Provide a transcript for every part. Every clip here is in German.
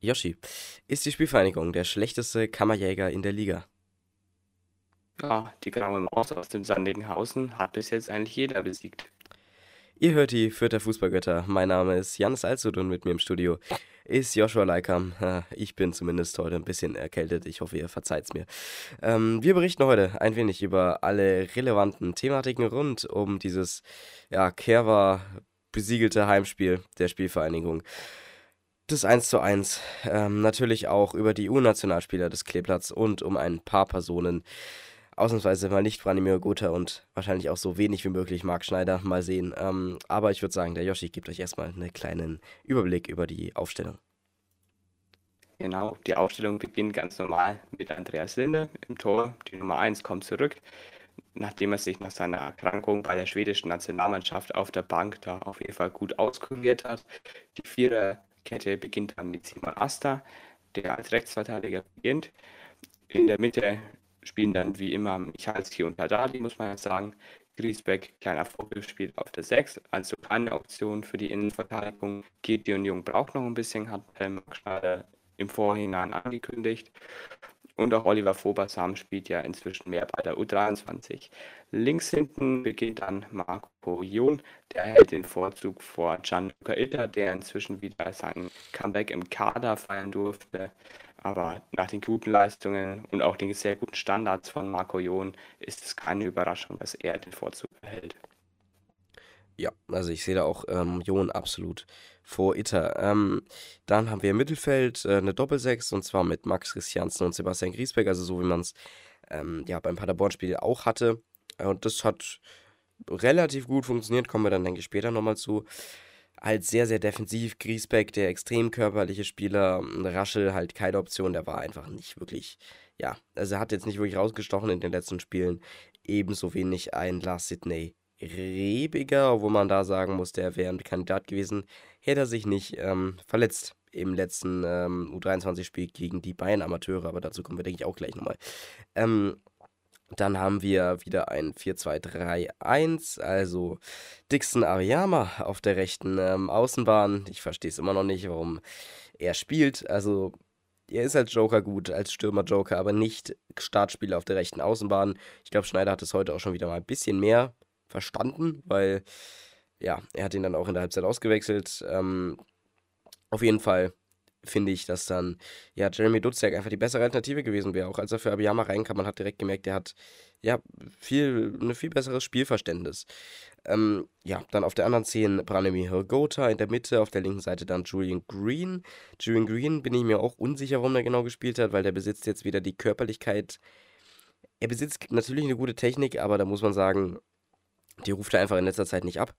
Yoshi, ist die Spielvereinigung der schlechteste Kammerjäger in der Liga? Ja, die graue Maus aus dem Sandinghausen hat bis jetzt eigentlich jeder besiegt. Ihr hört die Fürther Fußballgötter. Mein Name ist Janis Alsud und mit mir im Studio ist Joshua Leikam. Ich bin zumindest heute ein bisschen erkältet. Ich hoffe, ihr verzeiht's mir. Ähm, wir berichten heute ein wenig über alle relevanten Thematiken rund um dieses ja, Kerwa besiegelte Heimspiel der Spielvereinigung. Das 1 zu 1. Ähm, natürlich auch über die U-Nationalspieler des Kleeplatz und um ein paar Personen, ausnahmsweise mal nicht Branimir Gotha und wahrscheinlich auch so wenig wie möglich Marc Schneider. Mal sehen. Ähm, aber ich würde sagen, der Yoshi gibt euch erstmal einen kleinen Überblick über die Aufstellung. Genau, die Aufstellung beginnt ganz normal mit Andreas Linde im Tor. Die Nummer 1 kommt zurück, nachdem er sich nach seiner Erkrankung bei der schwedischen Nationalmannschaft auf der Bank da auf jeden Fall gut auskuriert hat. Die Viererkette beginnt dann mit Simon Asta, der als Rechtsverteidiger beginnt. In der Mitte spielen dann wie immer Michalski und Haddadi, muss man ja sagen. Griesbeck, kleiner Vogel, spielt auf der 6, also keine Option für die Innenverteidigung. Gideon Jung braucht noch ein bisschen, hat Helmut Schneider im Vorhinein angekündigt. Und auch Oliver Fobersam spielt ja inzwischen mehr bei der U23. Links hinten beginnt dann Marco Jon, der hält den Vorzug vor Gianluca Itter, der inzwischen wieder sein Comeback im Kader feiern durfte. Aber nach den guten Leistungen und auch den sehr guten Standards von Marco Jon ist es keine Überraschung, dass er den Vorzug erhält. Ja, also ich sehe da auch ähm, Jon absolut vor Itter. Ähm, dann haben wir im Mittelfeld äh, eine Doppelsechs und zwar mit Max Christiansen und Sebastian Griesbeck, also so wie man es ähm, ja, beim Paderborn-Spiel auch hatte. Und das hat relativ gut funktioniert, kommen wir dann, denke ich, später nochmal zu halt sehr, sehr defensiv. Griesbeck, der extrem körperliche Spieler, Raschel halt keine Option, der war einfach nicht wirklich, ja, also er hat jetzt nicht wirklich rausgestochen in den letzten Spielen. Ebenso wenig ein Lars Sidney Rebiger, wo man da sagen muss, der wäre ein Kandidat gewesen, hätte er sich nicht ähm, verletzt im letzten ähm, U23-Spiel gegen die Bayern-Amateure, aber dazu kommen wir, denke ich, auch gleich nochmal. Ähm, dann haben wir wieder ein 4-2-3-1, also Dixon Ariyama auf der rechten ähm, Außenbahn. Ich verstehe es immer noch nicht, warum er spielt. Also er ist als Joker gut, als Stürmer-Joker, aber nicht Startspieler auf der rechten Außenbahn. Ich glaube, Schneider hat es heute auch schon wieder mal ein bisschen mehr verstanden, weil ja, er hat ihn dann auch in der Halbzeit ausgewechselt. Ähm, auf jeden Fall finde ich, dass dann ja Jeremy Dutzjak einfach die bessere Alternative gewesen wäre. Auch als er für Abiyama reinkam, man hat direkt gemerkt, er hat ja viel, ein viel besseres Spielverständnis. Ähm, ja, dann auf der anderen 10 Branimir Gotha, in der Mitte, auf der linken Seite dann Julian Green. Julian Green bin ich mir auch unsicher, warum er genau gespielt hat, weil der besitzt jetzt wieder die Körperlichkeit. Er besitzt natürlich eine gute Technik, aber da muss man sagen, die ruft er einfach in letzter Zeit nicht ab.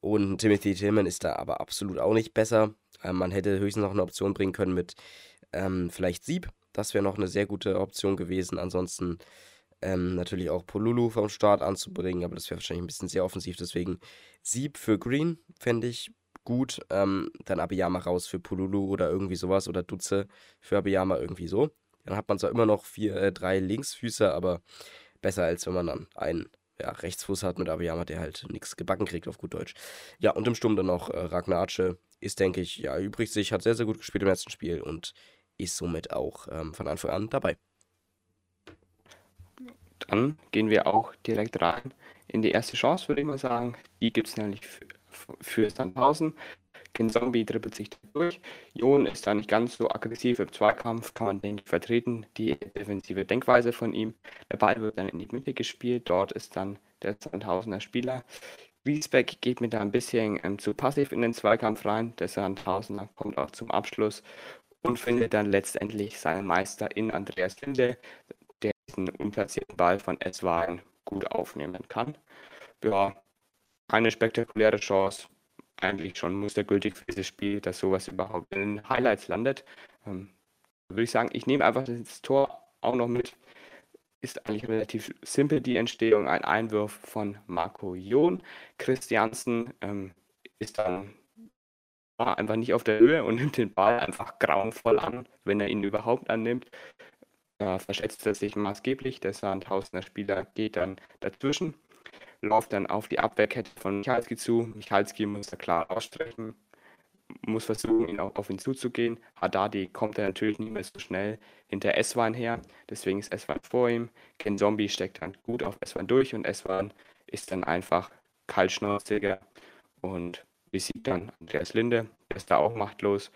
Und Timothy Tillman ist da aber absolut auch nicht besser. Ähm, man hätte höchstens noch eine Option bringen können mit ähm, vielleicht Sieb. Das wäre noch eine sehr gute Option gewesen. Ansonsten ähm, natürlich auch Polulu vom Start anzubringen, aber das wäre wahrscheinlich ein bisschen sehr offensiv. Deswegen Sieb für Green fände ich gut. Ähm, dann Abiyama raus für Polulu oder irgendwie sowas oder Dutze für Abiyama irgendwie so. Dann hat man zwar immer noch vier, äh, drei Linksfüße, aber besser als wenn man dann einen ja, Rechtsfuß hat mit Abiyama, der halt nichts gebacken kriegt auf gut Deutsch. Ja, und im Sturm dann noch äh, Ragnar ist, denke ich, ja, übrig sich, hat sehr, sehr gut gespielt im letzten Spiel und ist somit auch ähm, von Anfang an dabei. Dann gehen wir auch direkt rein in die erste Chance, würde ich mal sagen. Die gibt es nämlich für, für Sandhausen. Zombie dribbelt sich durch. Jon ist da nicht ganz so aggressiv im Zweikampf, kann man, denke ich, vertreten. Die defensive Denkweise von ihm. Der Ball wird dann in die Mitte gespielt. Dort ist dann der Sandhausener Spieler. Wiesbeck geht mit da ein bisschen ähm, zu passiv in den Zweikampf rein. Der Sandhausener kommt auch zum Abschluss und findet dann letztendlich seinen Meister in Andreas Linde, der diesen unplatzierten Ball von S-Wagen gut aufnehmen kann. Ja, eine spektakuläre Chance, eigentlich schon mustergültig für dieses Spiel, dass sowas überhaupt in den Highlights landet. Ähm, würde ich sagen, ich nehme einfach das Tor auch noch mit. Ist eigentlich relativ simpel die Entstehung. Ein Einwurf von Marco Jon. Christiansen ähm, ist dann war einfach nicht auf der Höhe und nimmt den Ball einfach grauenvoll an, wenn er ihn überhaupt annimmt. Da verschätzt er sich maßgeblich. Der Sandhausener Spieler geht dann dazwischen läuft dann auf die Abwehrkette von Michalski zu. Michalski muss da klar ausstrecken. muss versuchen, ihn auch auf ihn zuzugehen. Haddadi kommt er natürlich nicht mehr so schnell hinter S1 her, deswegen ist S1 vor ihm. Ken Zombie steckt dann gut auf S1 durch und S1 ist dann einfach kaltschnauziger und besiegt dann Andreas Linde, der ist da auch machtlos.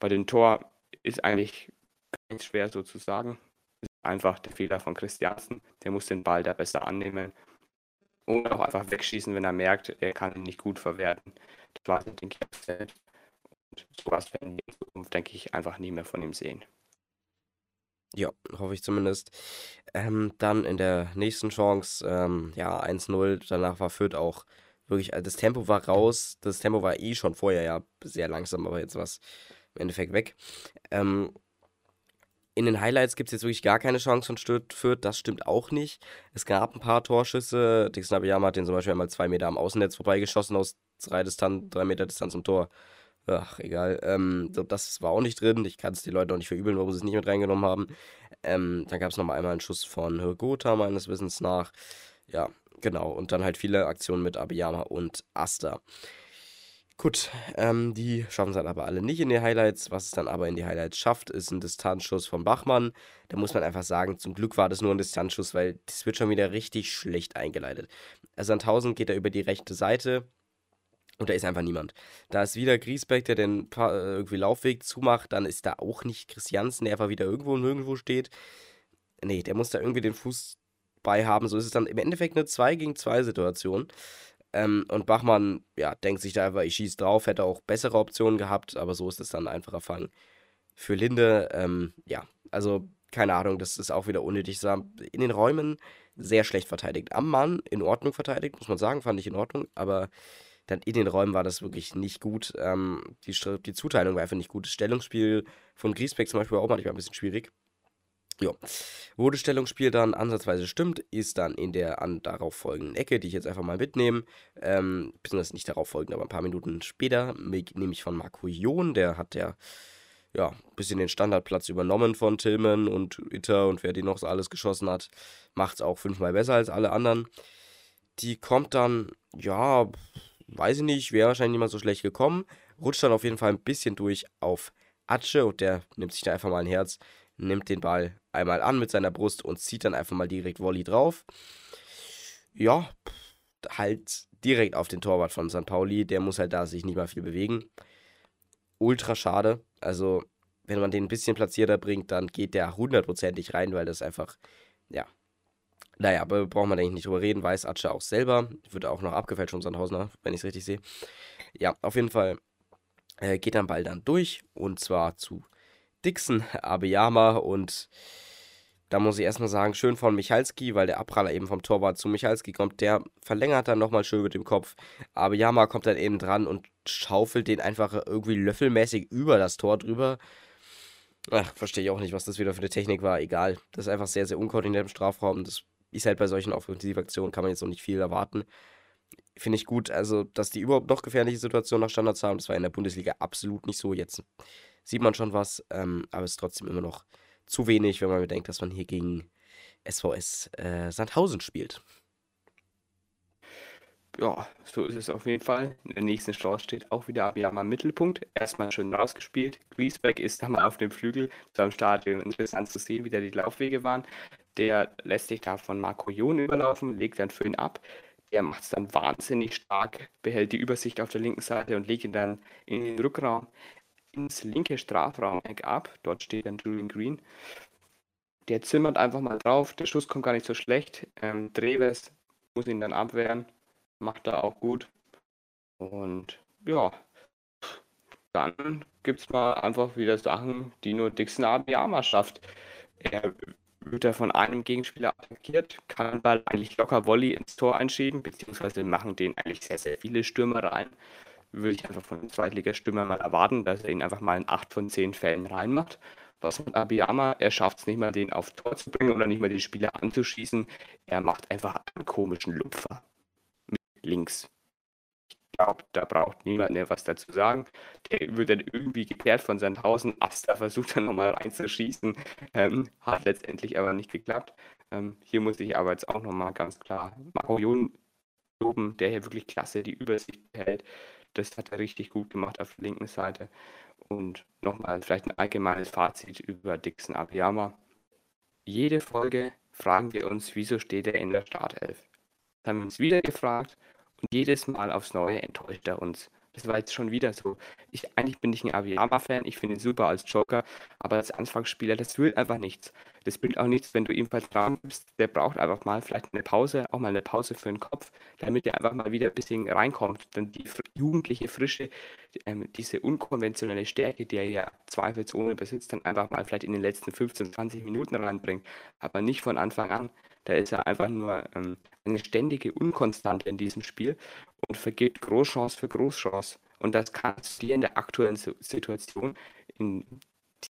Bei den Tor ist eigentlich nicht schwer sozusagen. Ist einfach der Fehler von Christiansen, der muss den Ball da besser annehmen und auch einfach wegschießen, wenn er merkt, er kann ihn nicht gut verwerten. Das war den Kehrfeld. Und sowas werden wir in Zukunft, denke ich, einfach nie mehr von ihm sehen. Ja, hoffe ich zumindest. Ähm, dann in der nächsten Chance, ähm, ja, 1-0. Danach war Fürth auch wirklich, also das Tempo war raus. Das Tempo war eh schon vorher ja sehr langsam, aber jetzt war es im Endeffekt weg. Ähm, in den Highlights gibt es jetzt wirklich gar keine Chance von Fürth. Das stimmt auch nicht. Es gab ein paar Torschüsse. Dixon Abiyama hat den zum Beispiel einmal zwei Meter am Außennetz vorbeigeschossen aus drei, Distan drei Meter Distanz zum Tor. Ach, egal. Ähm, das war auch nicht drin. Ich kann es die Leute auch nicht verübeln, warum sie es nicht mit reingenommen haben. Ähm, dann gab es nochmal einmal einen Schuss von Gotha, meines Wissens nach. Ja, genau. Und dann halt viele Aktionen mit Abiyama und Asta. Gut, ähm, die schaffen es dann aber alle nicht in die Highlights. Was es dann aber in die Highlights schafft, ist ein Distanzschuss von Bachmann. Da muss man einfach sagen, zum Glück war das nur ein Distanzschuss, weil das wird schon wieder richtig schlecht eingeleitet. Also an 1000 geht er über die rechte Seite und da ist einfach niemand. Da ist wieder Griesbeck, der den äh, irgendwie Laufweg zumacht. Dann ist da auch nicht Christiansen, der einfach wieder irgendwo und nirgendwo steht. Nee, der muss da irgendwie den Fuß bei haben. So ist es dann im Endeffekt eine 2 gegen 2 Situation. Ähm, und Bachmann, ja, denkt sich da einfach, ich schieße drauf, hätte auch bessere Optionen gehabt, aber so ist es dann ein einfacher Fang. Für Linde, ähm, ja, also keine Ahnung, das ist auch wieder unnötig. In den Räumen sehr schlecht verteidigt. Am Mann in Ordnung verteidigt, muss man sagen, fand ich in Ordnung, aber dann in den Räumen war das wirklich nicht gut. Ähm, die, die Zuteilung war einfach nicht gut. Das Stellungsspiel von Griesbeck zum Beispiel war auch manchmal ein bisschen schwierig. Ja. Wo das Stellungsspiel dann ansatzweise stimmt, ist dann in der an darauf folgenden Ecke, die ich jetzt einfach mal mitnehme. Ähm, beziehungsweise nicht darauf folgend, aber ein paar Minuten später, nämlich von Marco Jon, der hat ja ja, ein bisschen den Standardplatz übernommen von Tillman und Itter und wer die noch so alles geschossen hat, macht es auch fünfmal besser als alle anderen. Die kommt dann, ja, weiß ich nicht, wäre wahrscheinlich mal so schlecht gekommen. Rutscht dann auf jeden Fall ein bisschen durch auf Atsche und der nimmt sich da einfach mal ein Herz, nimmt den Ball einmal an mit seiner Brust und zieht dann einfach mal direkt Volley drauf. Ja, halt direkt auf den Torwart von St. Pauli. Der muss halt da sich nicht mal viel bewegen. Ultra schade. Also, wenn man den ein bisschen platzierter bringt, dann geht der hundertprozentig rein, weil das einfach, ja. Naja, aber braucht man eigentlich nicht drüber reden. Weiß Atsche auch selber. Wird auch noch abgefälscht von Sandhausener, wenn ich es richtig sehe. Ja, auf jeden Fall äh, geht der Ball dann durch. Und zwar zu Dixon Abiyama und da muss ich erstmal sagen, schön von Michalski, weil der Abpraller eben vom Torwart zu Michalski kommt. Der verlängert dann nochmal schön mit dem Kopf. Abiyama kommt dann eben dran und schaufelt den einfach irgendwie löffelmäßig über das Tor drüber. Ach, verstehe ich auch nicht, was das wieder für eine Technik war. Egal. Das ist einfach sehr, sehr unkoordiniert im Strafraum. Das ist halt bei solchen Offensivaktionen, kann man jetzt noch nicht viel erwarten. Finde ich gut, also, dass die überhaupt noch gefährliche Situationen nach Standards haben. Das war in der Bundesliga absolut nicht so. Jetzt sieht man schon was, ähm, aber es ist trotzdem immer noch zu wenig, wenn man bedenkt, dass man hier gegen SVS äh, Sandhausen spielt. Ja, so ist es auf jeden Fall. In der nächsten Chance steht auch wieder Abiyama im Mittelpunkt. Erstmal schön rausgespielt. Griesbeck ist dann mal auf dem Flügel zu einem Stadion interessant zu sehen, wie da die Laufwege waren. Der lässt sich da von Marco Jon überlaufen, legt dann für ihn ab. Der macht es dann wahnsinnig stark, behält die Übersicht auf der linken Seite und legt ihn dann in den Rückraum ins linke Strafraumeck ab. Dort steht dann Julian Green. Der zimmert einfach mal drauf. Der Schuss kommt gar nicht so schlecht. Ähm, Dreves muss ihn dann abwehren. Macht er auch gut. Und ja, dann gibt es mal einfach wieder Sachen, die nur Dixon Abiyama schafft. Er wird er von einem Gegenspieler attackiert, kann Ball eigentlich locker Volley ins Tor einschieben, beziehungsweise machen den eigentlich sehr, sehr viele Stürmer rein würde ich einfach von einem Zweitligastürmer mal erwarten, dass er ihn einfach mal in 8 von 10 Fällen reinmacht. Was mit Abiyama, er schafft es nicht mal, den aufs Tor zu bringen oder nicht mal die Spieler anzuschießen. Er macht einfach einen komischen Lupfer mit links. Ich glaube, da braucht niemand mehr was dazu sagen. Der wird dann irgendwie geklärt von Sandhausen. Asta versucht dann nochmal reinzuschießen. Ähm, hat letztendlich aber nicht geklappt. Ähm, hier muss ich aber jetzt auch nochmal ganz klar Marco Jon loben, der hier wirklich klasse die Übersicht behält Das hat er richtig gut gemacht auf der linken Seite. Und nochmal vielleicht ein allgemeines Fazit über Dixon Abiyama. Jede Folge fragen wir uns, wieso steht er in der Startelf? Das haben wir uns wieder gefragt und jedes Mal aufs Neue enttäuscht er uns. Das war jetzt schon wieder so. Ich, eigentlich bin ich ein Aviyama-Fan, ich finde ihn super als Joker, aber als Anfangsspieler, das will einfach nichts. Das bringt auch nichts, wenn du ihm Vertrauen gibst. Der braucht einfach mal vielleicht eine Pause, auch mal eine Pause für den Kopf, damit er einfach mal wieder ein bisschen reinkommt. Dann die jugendliche Frische, ähm, diese unkonventionelle Stärke, die er ja zweifelsohne besitzt, dann einfach mal vielleicht in den letzten 15, 20 Minuten reinbringt, aber nicht von Anfang an. Da ist er einfach nur ähm, eine ständige Unkonstante in diesem Spiel und vergibt Großchance für Großchance. Und das kannst du dir in der aktuellen Situation, in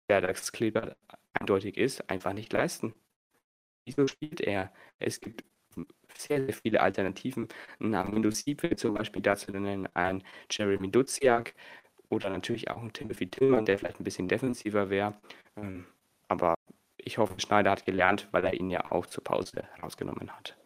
der das Kleber eindeutig ist, einfach nicht leisten. Wieso spielt er? Es gibt sehr, sehr viele Alternativen. Ein Windows 7 zum Beispiel dazu nennen, ein Jeremy Duziak oder natürlich auch ein Timothy Tillman, der vielleicht ein bisschen defensiver wäre. Ähm, aber ich hoffe, Schneider hat gelernt, weil er ihn ja auch zur Pause rausgenommen hat.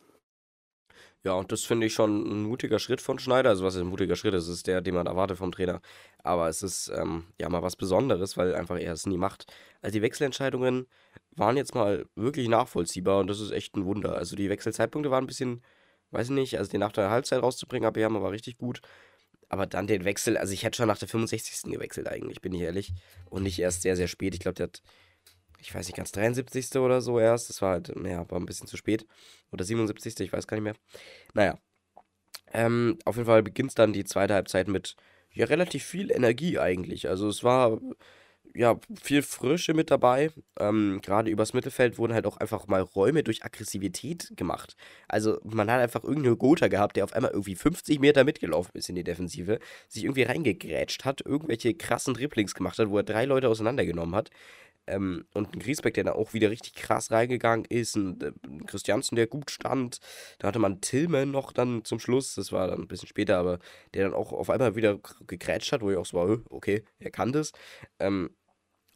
Ja, und das finde ich schon ein mutiger Schritt von Schneider. Also, was ist ein mutiger Schritt? Das ist der, den man erwartet vom Trainer. Aber es ist ähm, ja mal was Besonderes, weil einfach er es nie macht. Also, die Wechselentscheidungen waren jetzt mal wirklich nachvollziehbar und das ist echt ein Wunder. Also, die Wechselzeitpunkte waren ein bisschen, weiß ich nicht, also den nach der Halbzeit rauszubringen, aber ja, war richtig gut. Aber dann den Wechsel, also ich hätte schon nach der 65. gewechselt eigentlich, bin ich ehrlich. Und nicht erst sehr, sehr spät. Ich glaube, der hat ich weiß nicht, ganz 73. oder so erst. Das war halt, naja, war ein bisschen zu spät. Oder 77. Ich weiß gar nicht mehr. Naja. Ähm, auf jeden Fall beginnt dann die zweite Halbzeit mit ja relativ viel Energie eigentlich. Also es war ja viel Frische mit dabei. Ähm, Gerade übers Mittelfeld wurden halt auch einfach mal Räume durch Aggressivität gemacht. Also man hat einfach irgendeinen Gotha gehabt, der auf einmal irgendwie 50 Meter mitgelaufen ist in die Defensive, sich irgendwie reingegrätscht hat, irgendwelche krassen Dribblings gemacht hat, wo er drei Leute auseinandergenommen hat. Ähm, und ein Griesbeck, der da auch wieder richtig krass reingegangen ist. Ein, äh, Christiansen, der gut stand. Da hatte man Tillman noch dann zum Schluss. Das war dann ein bisschen später, aber der dann auch auf einmal wieder gegrätscht hat, wo ich auch so war, okay, er kann das. Ähm,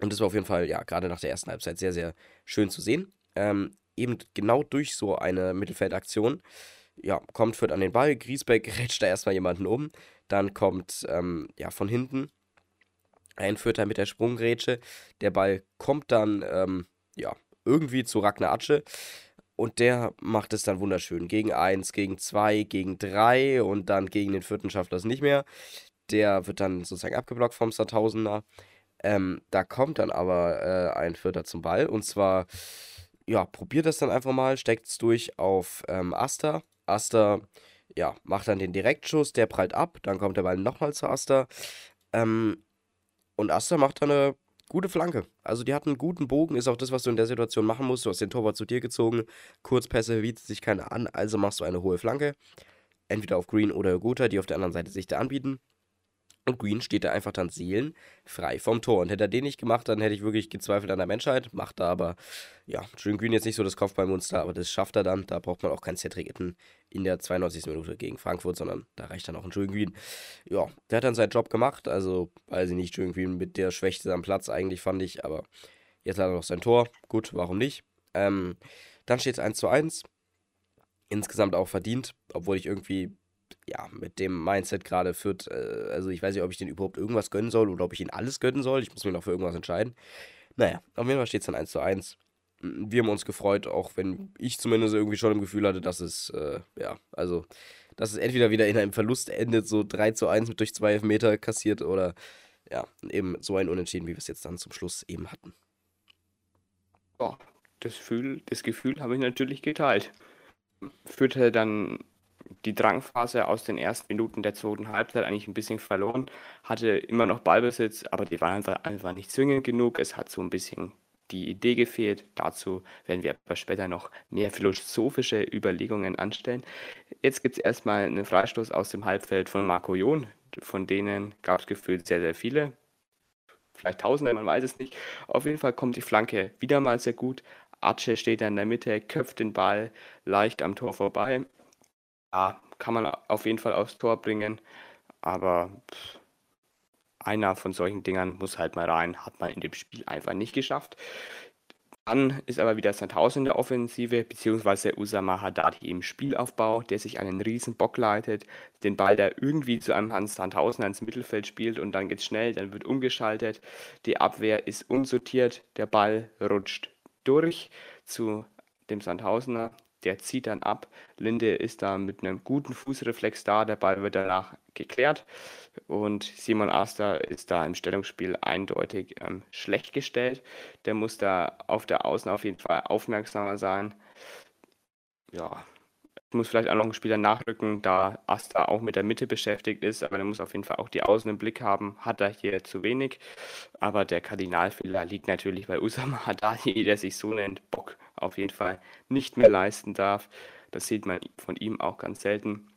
und das war auf jeden Fall, ja, gerade nach der ersten Halbzeit sehr, sehr schön zu sehen. Ähm, eben genau durch so eine Mittelfeldaktion, ja, kommt Fürth an den Ball. Griesbeck grätscht da erstmal jemanden um. Dann kommt, ähm, ja, von hinten ein Vierter mit der Sprunggrätsche. Der Ball kommt dann, ähm, ja, irgendwie zu Ragnar Atsche. Und der macht es dann wunderschön. Gegen 1, gegen 2, gegen 3 und dann gegen den vierten schafft es nicht mehr. Der wird dann sozusagen abgeblockt vom Sandhausener. Ähm, da kommt dann aber äh, ein Vierter zum Ball. Und zwar, ja, probiert das dann einfach mal, steckt es durch auf ähm, Asta. Asta, ja, macht dann den Direktschuss, der prallt ab. Dann kommt der Ball nochmal zu Asta. Ähm, und Asta macht da eine gute Flanke. Also die hat einen guten Bogen, ist auch das, was du in der Situation machen musst. Du hast den Torwart zu dir gezogen, Kurzpässe bietet sich keiner an, also machst du eine hohe Flanke. Entweder auf Green oder Gotha, die auf der anderen Seite sich da anbieten. Und Green steht da einfach dann seelenfrei vom Tor. Und hätte er den nicht gemacht, dann hätte ich wirklich gezweifelt an der Menschheit. Macht er aber, ja, Julian Green jetzt nicht so das Kopfballmonster, aber das schafft er dann. Da braucht man auch keinen Cedric Itten in der 92. Minute gegen Frankfurt, sondern da reicht dann auch ein Julian Green. Ja, der hat dann seinen Job gemacht. Also, weiß ich nicht, Julian Green mit der Schwächste am Platz eigentlich, fand ich. Aber jetzt hat er noch sein Tor. Gut, warum nicht? Ähm, dann steht es 1 zu 1. Insgesamt auch verdient, obwohl ich irgendwie ja, mit dem Mindset gerade führt, äh, also ich weiß nicht, ob ich den überhaupt irgendwas gönnen soll oder ob ich ihn alles gönnen soll. Ich muss mich noch für irgendwas entscheiden. Naja, auf jeden Fall steht es dann 1 zu 1. Wir haben uns gefreut, auch wenn ich zumindest irgendwie schon im Gefühl hatte, dass es, äh, ja, also, dass es entweder wieder in einem Verlust endet, so 3 zu 1 mit durch 2 Meter kassiert oder ja, eben so ein Unentschieden, wie wir es jetzt dann zum Schluss eben hatten. Ja, das Gefühl, das Gefühl habe ich natürlich geteilt. Führte dann die Drangphase aus den ersten Minuten der zweiten Halbzeit eigentlich ein bisschen verloren, hatte immer noch Ballbesitz, aber die waren einfach, nicht zwingend genug. Es hat so ein bisschen die Idee gefehlt. Dazu werden wir aber später noch mehr philosophische Überlegungen anstellen. Jetzt gibt es erstmal einen Freistoß aus dem Halbfeld von Marco Jon. Von denen gab es gefühlt sehr, sehr viele. Vielleicht Tausende, man weiß es nicht. Auf jeden Fall kommt die Flanke wieder mal sehr gut. Arce steht da in der Mitte, köpft den Ball leicht am Tor vorbei ja, kann man auf jeden Fall aufs Tor bringen, aber einer von solchen Dingern muss halt mal rein, hat man in dem Spiel einfach nicht geschafft. Dann ist aber wieder Sandhausen in der Offensive, beziehungsweise Usama Haddadi im Spielaufbau, der sich einen riesen Bock leitet, den Ball da irgendwie zu einem Hans Sandhausen ins Mittelfeld spielt und dann geht's schnell, dann wird umgeschaltet, die Abwehr ist unsortiert, der Ball rutscht durch zu dem Sandhausener, der zieht dann ab. Linde ist da mit einem guten Fußreflex da, der Ball wird danach geklärt und Simon Aster ist da im Stellungsspiel eindeutig ähm, schlecht gestellt. Der muss da auf der Außen auf jeden Fall aufmerksamer sein. Ja, muss vielleicht auch noch ein Spieler nachrücken, da Asta auch mit der Mitte beschäftigt ist, aber er muss auf jeden Fall auch die Außen im Blick haben. Hat er hier zu wenig. Aber der Kardinalfehler liegt natürlich bei Usama Haddadi, der sich so nennt, Bock auf jeden Fall nicht mehr leisten darf. Das sieht man von ihm auch ganz selten.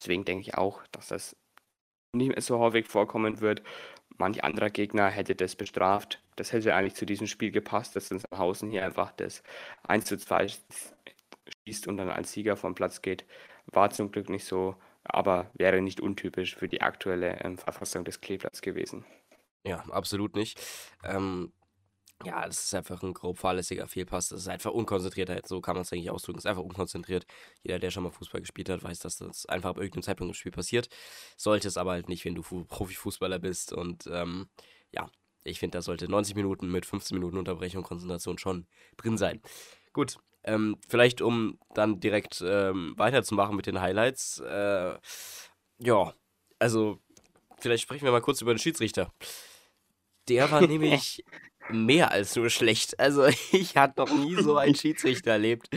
Deswegen denke ich auch, dass das nicht mehr so häufig vorkommen wird. Manch anderer Gegner hätte das bestraft. Das hätte eigentlich zu diesem Spiel gepasst, dass Hausen hier einfach das 1 zu 2 schießt und dann als Sieger vom Platz geht. War zum Glück nicht so, aber wäre nicht untypisch für die aktuelle ähm, Verfassung des Kleeblatts gewesen. Ja, absolut nicht. Ähm, ja, das ist einfach ein grob fahrlässiger Fehlpass. Das ist einfach Unkonzentriertheit. So kann man es eigentlich ausdrücken. Es ist einfach unkonzentriert. Jeder, der schon mal Fußball gespielt hat, weiß, dass das einfach ab irgendeinem Zeitpunkt im Spiel passiert. Sollte es aber halt nicht, wenn du Profifußballer bist. Und ähm, ja, ich finde, da sollte 90 Minuten mit 15 Minuten Unterbrechung und Konzentration schon drin sein. Gut, ähm, vielleicht um dann direkt ähm, weiterzumachen mit den Highlights. Äh, ja, also vielleicht sprechen wir mal kurz über den Schiedsrichter. Der war nämlich mehr als nur schlecht. Also ich hatte noch nie so einen Schiedsrichter erlebt,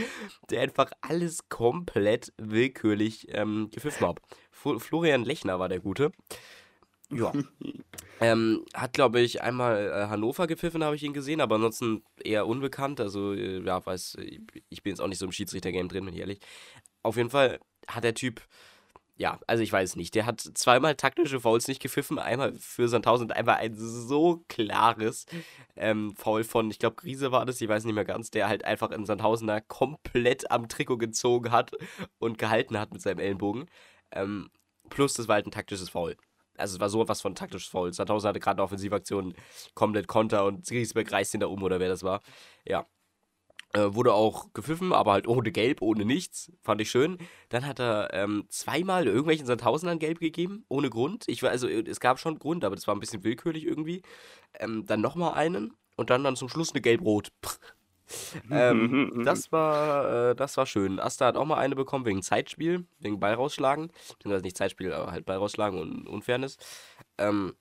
der einfach alles komplett willkürlich ähm, gepfiffen hat. Florian Lechner war der Gute. Ja. ähm, hat, glaube ich, einmal äh, Hannover gepfiffen, habe ich ihn gesehen, aber ansonsten eher unbekannt. Also, äh, ja, weiß, ich bin jetzt auch nicht so im Schiedsrichter-Game drin, bin ich ehrlich. Auf jeden Fall hat der Typ ja, also ich weiß nicht. Der hat zweimal taktische Fouls nicht gepfiffen. Einmal für Sandhausen und einmal ein so klares ähm, Foul von, ich glaube, Grise war das, ich weiß nicht mehr ganz, der halt einfach in Sandhausener komplett am Trikot gezogen hat und gehalten hat mit seinem Ellenbogen. Ähm, plus, das war halt ein taktisches Foul. Also es war so was von taktisches Foul. Sandhausen hatte gerade eine Offensivaktion, komplett Konter und Griesbeck reißt ihn da um oder wer das war. Ja, äh, wurde auch gepfiffen, aber halt ohne Gelb, ohne nichts. Fand ich schön. Dann hat er ähm, zweimal irgendwelchen Sandhausendern Gelb gegeben, ohne Grund. Ich war, also es gab schon Grund, aber das war ein bisschen willkürlich irgendwie. Ähm, dann nochmal einen und dann, dann zum Schluss eine Gelb-Rot. ähm, das war, äh, das war schön. Asta hat auch mal eine bekommen wegen Zeitspiel, wegen Ball rausschlagen. Beziehungsweise nicht Zeitspiel, aber halt Ball rausschlagen und Unfairness. Ähm,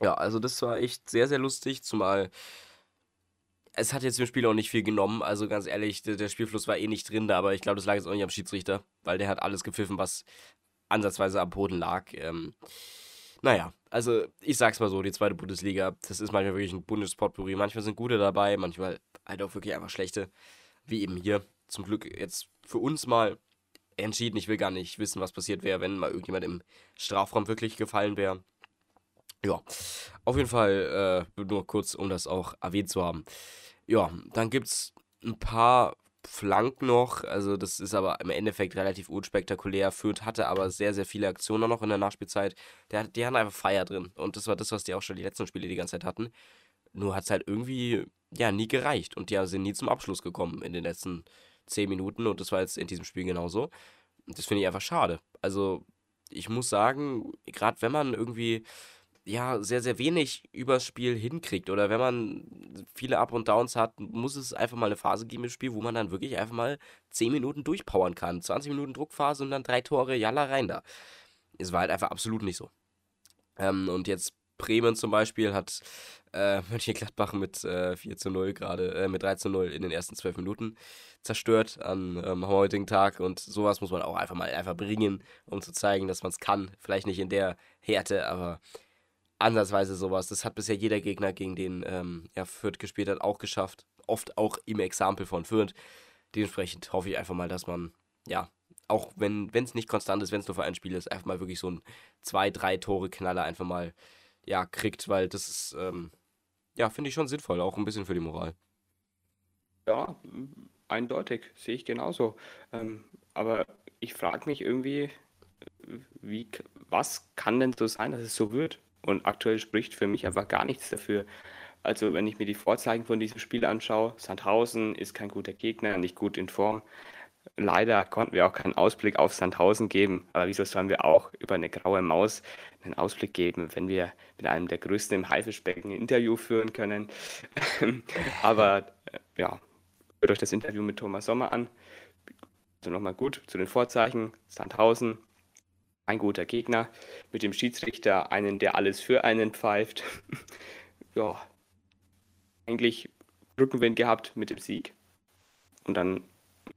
ja, also das war echt sehr, sehr lustig, zumal es hat jetzt dem Spiel auch nicht viel genommen. Also ganz ehrlich, der, der Spielfluss war eh nicht drin da, aber ich glaube, das lag jetzt auch nicht am Schiedsrichter, weil der hat alles gepfiffen, was ansatzweise am Boden lag. Ähm, naja, also ich sag's mal so, die zweite Bundesliga, das ist manchmal wirklich ein Bundespotpourri. Manchmal sind gute dabei, manchmal halt auch wirklich einfach schlechte, wie eben hier. Zum Glück jetzt für uns mal entschieden. Ich will gar nicht wissen, was passiert wäre, wenn mal irgendjemand im Strafraum wirklich gefallen wäre. Ja, auf jeden Fall äh, nur kurz, um das auch erwähnt zu haben. Ja, dann gibt es ein paar Flanken noch. Also, das ist aber im Endeffekt relativ unspektakulär. Fürth hatte aber sehr, sehr viele Aktionen noch in der Nachspielzeit. Der, die hatten einfach Feier drin. Und das war das, was die auch schon die letzten Spiele die ganze Zeit hatten. Nur hat es halt irgendwie, ja, nie gereicht. Und die sind nie zum Abschluss gekommen in den letzten 10 Minuten. Und das war jetzt in diesem Spiel genauso. Das finde ich einfach schade. Also, ich muss sagen, gerade wenn man irgendwie ja, sehr, sehr wenig übers Spiel hinkriegt. Oder wenn man viele Up und Downs hat, muss es einfach mal eine Phase geben im Spiel, wo man dann wirklich einfach mal 10 Minuten durchpowern kann. 20 Minuten Druckphase und dann drei Tore, jalla rein da. Es war halt einfach absolut nicht so. Ähm, und jetzt Bremen zum Beispiel hat äh, Mönchengladbach mit äh, 4 zu 0 gerade, äh, mit 3 zu 0 in den ersten 12 Minuten zerstört an, ähm, am heutigen Tag. Und sowas muss man auch einfach mal einfach bringen, um zu zeigen, dass man es kann. Vielleicht nicht in der Härte, aber ansatzweise sowas. Das hat bisher jeder Gegner, gegen den ähm, ja, Fürth gespielt hat, auch geschafft. Oft auch im Exempel von Fürth. Dementsprechend hoffe ich einfach mal, dass man, ja, auch wenn es nicht konstant ist, wenn es nur für ein Spiel ist, einfach mal wirklich so ein zwei, drei Tore Knaller einfach mal, ja, kriegt, weil das ist, ähm, ja, finde ich schon sinnvoll, auch ein bisschen für die Moral. Ja, eindeutig, sehe ich genauso. Ähm, aber ich frage mich irgendwie, wie, was kann denn so sein, dass es so wird? Und aktuell spricht für mich einfach gar nichts dafür. Also wenn ich mir die Vorzeichen von diesem Spiel anschaue, Sandhausen ist kein guter Gegner, nicht gut in Form. Leider konnten wir auch keinen Ausblick auf Sandhausen geben. Aber wieso sollen wir auch über eine graue Maus einen Ausblick geben, wenn wir mit einem der größten im Haifischbecken ein Interview führen können? Aber äh, ja, hört euch das Interview mit Thomas Sommer an. Also nochmal gut zu den Vorzeichen. Sandhausen, ein guter Gegner. Mit dem Schiedsrichter einen, der alles für einen pfeift. ja, eigentlich Rückenwind gehabt mit dem Sieg. Und dann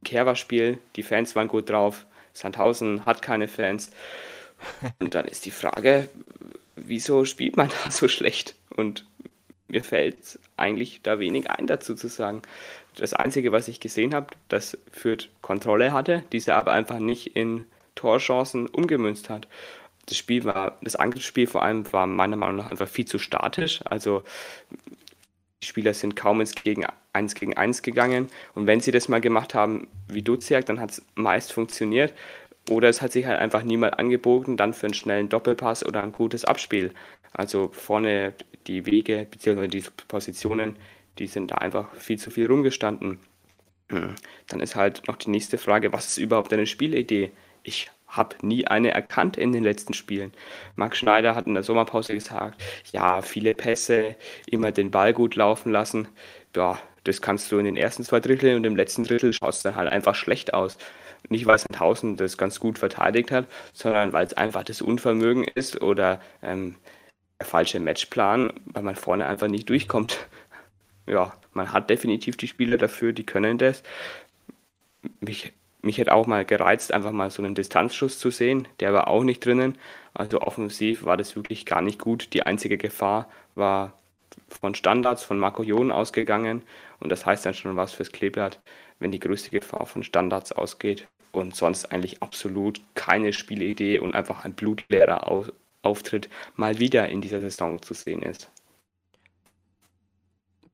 Kerwa-Spiel, die Fans waren gut drauf, Sandhausen hat keine Fans. Und dann ist die Frage, wieso spielt man da so schlecht? Und mir fällt eigentlich da wenig ein dazu zu sagen. Das Einzige, was ich gesehen habe, dass Fürth Kontrolle hatte, diese aber einfach nicht in Torchancen umgemünzt hat. Das Spiel war, das Angriffsspiel vor allem war meiner Meinung nach einfach viel zu statisch. Also die Spieler sind kaum ins gegen 1 gegen 1 gegangen. Und wenn sie das mal gemacht haben, wie Duziak, dann hat es meist funktioniert. Oder es hat sich halt einfach niemand angeboten, dann für einen schnellen Doppelpass oder ein gutes Abspiel. Also vorne die Wege bzw. die Positionen, die sind da einfach viel zu viel rumgestanden. Dann ist halt noch die nächste Frage, was ist überhaupt eine Spielidee? Ich habe nie eine erkannt in den letzten Spielen. Marc Schneider hat in der Sommerpause gesagt, ja, viele Pässe, immer den Ball gut laufen lassen. Ja, das kannst du in den ersten zwei Dritteln und im letzten Drittel schaust dann halt einfach schlecht aus. Nicht, weil Sandhausen das ganz gut verteidigt hat, sondern weil es einfach das Unvermögen ist oder ähm, der falsche Matchplan, weil man vorne einfach nicht durchkommt. Ja, man hat definitiv die Spieler dafür, die können das. Mich mich hätte auch mal gereizt, einfach mal so einen Distanzschuss zu sehen. Der war auch nicht drinnen. Also offensiv war das wirklich gar nicht gut. Die einzige Gefahr war von Standards von Marco Jon ausgegangen. Und das heißt dann schon was fürs Kleeblatt, wenn die größte Gefahr von Standards ausgeht und sonst eigentlich absolut keine Spielidee und einfach ein blutleerer Auftritt mal wieder in dieser Saison zu sehen ist.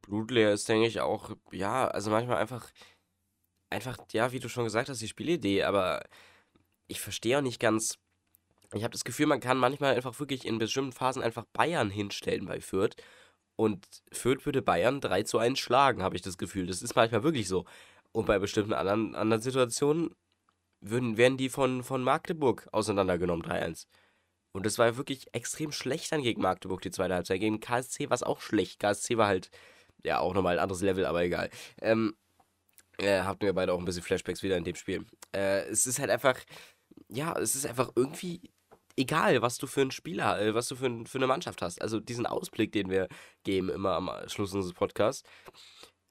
Blutleer ist, denke ich, auch, ja, also manchmal einfach einfach, ja, wie du schon gesagt hast, die Spielidee, aber ich verstehe auch nicht ganz. Ich habe das Gefühl, man kann manchmal einfach wirklich in bestimmten Phasen einfach Bayern hinstellen bei Fürth. Und Fürth würde Bayern 3 zu 1 schlagen, habe ich das Gefühl. Das ist manchmal wirklich so. Und bei bestimmten anderen, anderen Situationen würden, werden die von, von Magdeburg auseinandergenommen, 3-1. Und das war wirklich extrem schlecht dann gegen Magdeburg, die zweite Halbzeit. Gegen KSC war es auch schlecht. KSC war halt, ja, auch nochmal ein anderes Level, aber egal. Ähm, äh, wir beide auch ein bisschen Flashbacks wieder in dem Spiel. Äh, es ist halt einfach, ja, es ist einfach irgendwie egal, was du für einen Spieler, äh, was du für, ein, für eine Mannschaft hast. Also diesen Ausblick, den wir geben immer am Schluss unseres Podcasts,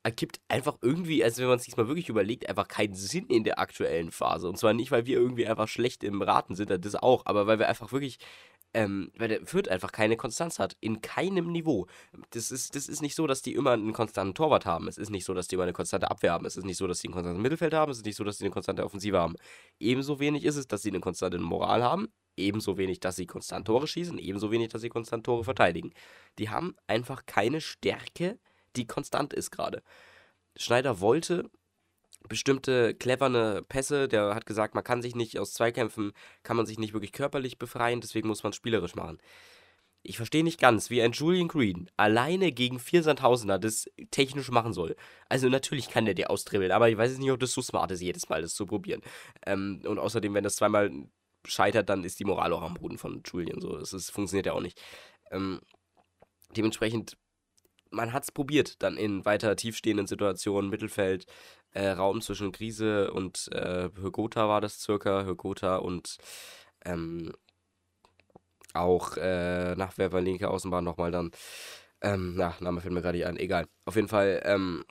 ergibt einfach irgendwie, also wenn man es sich mal wirklich überlegt, einfach keinen Sinn in der aktuellen Phase. Und zwar nicht, weil wir irgendwie einfach schlecht im Raten sind, das auch, aber weil wir einfach wirklich ähm, weil der Fürth einfach keine Konstanz hat. In keinem Niveau. Das ist, das ist nicht so, dass die immer einen konstanten Torwart haben. Es ist nicht so, dass die immer eine konstante Abwehr haben. Es ist nicht so, dass die ein konstantes Mittelfeld haben. Es ist nicht so, dass sie eine konstante Offensive haben. Ebenso wenig ist es, dass sie eine konstante Moral haben. Ebenso wenig, dass sie konstant Tore schießen. Ebenso wenig, dass sie konstant Tore verteidigen. Die haben einfach keine Stärke, die konstant ist gerade. Schneider wollte bestimmte cleverne Pässe. Der hat gesagt, man kann sich nicht aus Zweikämpfen, kann man sich nicht wirklich körperlich befreien, deswegen muss man es spielerisch machen. Ich verstehe nicht ganz, wie ein Julian Green alleine gegen vier Sandhausener das technisch machen soll. Also natürlich kann der dir austribbeln, aber ich weiß nicht, ob das so smart ist, jedes Mal das zu probieren. Ähm, und außerdem, wenn das zweimal scheitert, dann ist die Moral auch am Boden von Julian. So, das ist, funktioniert ja auch nicht. Ähm, dementsprechend, man hat es probiert, dann in weiter tiefstehenden Situationen, Mittelfeld, äh, Raum zwischen Krise und äh, Hürgotha war das circa. Hürgotha und ähm, auch äh, Nachwerfer linke Außenbahn nochmal dann. Ähm, na, Name fällt mir gerade nicht ein. Egal. Auf jeden Fall, ähm,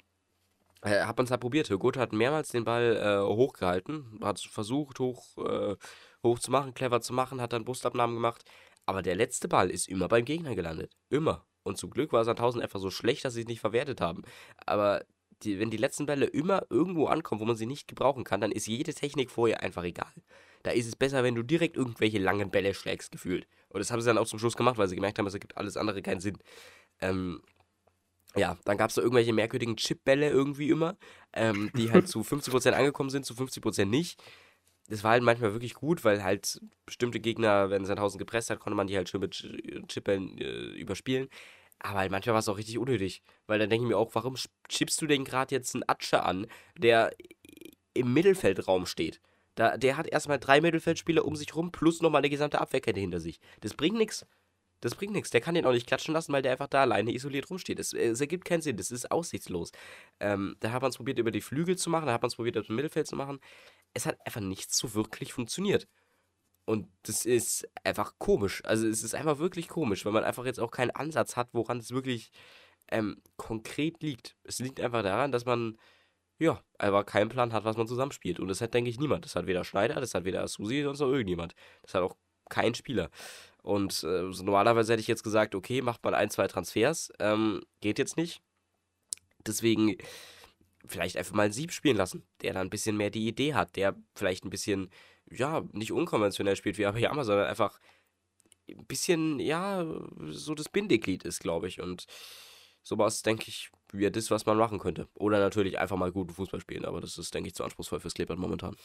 äh, hat man es halt probiert. Hürgotha hat mehrmals den Ball äh, hochgehalten, hat versucht, hoch, äh, hoch zu machen, clever zu machen, hat dann Brustabnahmen gemacht. Aber der letzte Ball ist immer beim Gegner gelandet. Immer. Und zum Glück war Sandhausen einfach so schlecht, dass sie es nicht verwertet haben. Aber die, wenn die letzten Bälle immer irgendwo ankommen, wo man sie nicht gebrauchen kann, dann ist jede Technik vorher einfach egal. Da ist es besser, wenn du direkt irgendwelche langen Bälle schlägst, gefühlt. Und das haben sie dann auch zum Schluss gemacht, weil sie gemerkt haben, es ergibt alles andere keinen Sinn. Ähm, ja, dann gab es da irgendwelche merkwürdigen Chipbälle irgendwie immer, ähm, die halt zu 50% angekommen sind, zu 50% nicht. Das war halt manchmal wirklich gut, weil halt bestimmte Gegner, wenn Sandhausen gepresst hat, konnte man die halt schön mit Chipbällen äh, überspielen. Aber halt manchmal war es auch richtig unnötig. Weil dann denke ich mir auch, warum schiebst du denn gerade jetzt einen Atsche an, der im Mittelfeldraum steht? Da, der hat erstmal drei Mittelfeldspieler um sich rum, plus nochmal eine gesamte Abwehrkette hinter sich. Das bringt nichts. Das bringt nichts. Der kann den auch nicht klatschen lassen, weil der einfach da alleine isoliert rumsteht. Es, es ergibt keinen Sinn. Das ist aussichtslos. Ähm, da hat man es probiert, über die Flügel zu machen, da hat man es probiert, über das Mittelfeld zu machen. Es hat einfach nicht so wirklich funktioniert. Und das ist einfach komisch. Also es ist einfach wirklich komisch, weil man einfach jetzt auch keinen Ansatz hat, woran es wirklich ähm, konkret liegt. Es liegt einfach daran, dass man ja, einfach keinen Plan hat, was man zusammenspielt. Und das hat, denke ich, niemand. Das hat weder Schneider, das hat weder Susi, sonst noch irgendjemand. Das hat auch kein Spieler. Und äh, normalerweise hätte ich jetzt gesagt, okay, macht mal ein, zwei Transfers. Ähm, geht jetzt nicht. Deswegen vielleicht einfach mal einen Sieb spielen lassen, der da ein bisschen mehr die Idee hat, der vielleicht ein bisschen ja, nicht unkonventionell spielt wie Abiyama, sondern einfach ein bisschen, ja, so das Bindeglied ist, glaube ich. Und sowas, denke ich, wäre das, was man machen könnte. Oder natürlich einfach mal guten Fußball spielen, aber das ist, denke ich, zu anspruchsvoll fürs Kleeblatt momentan.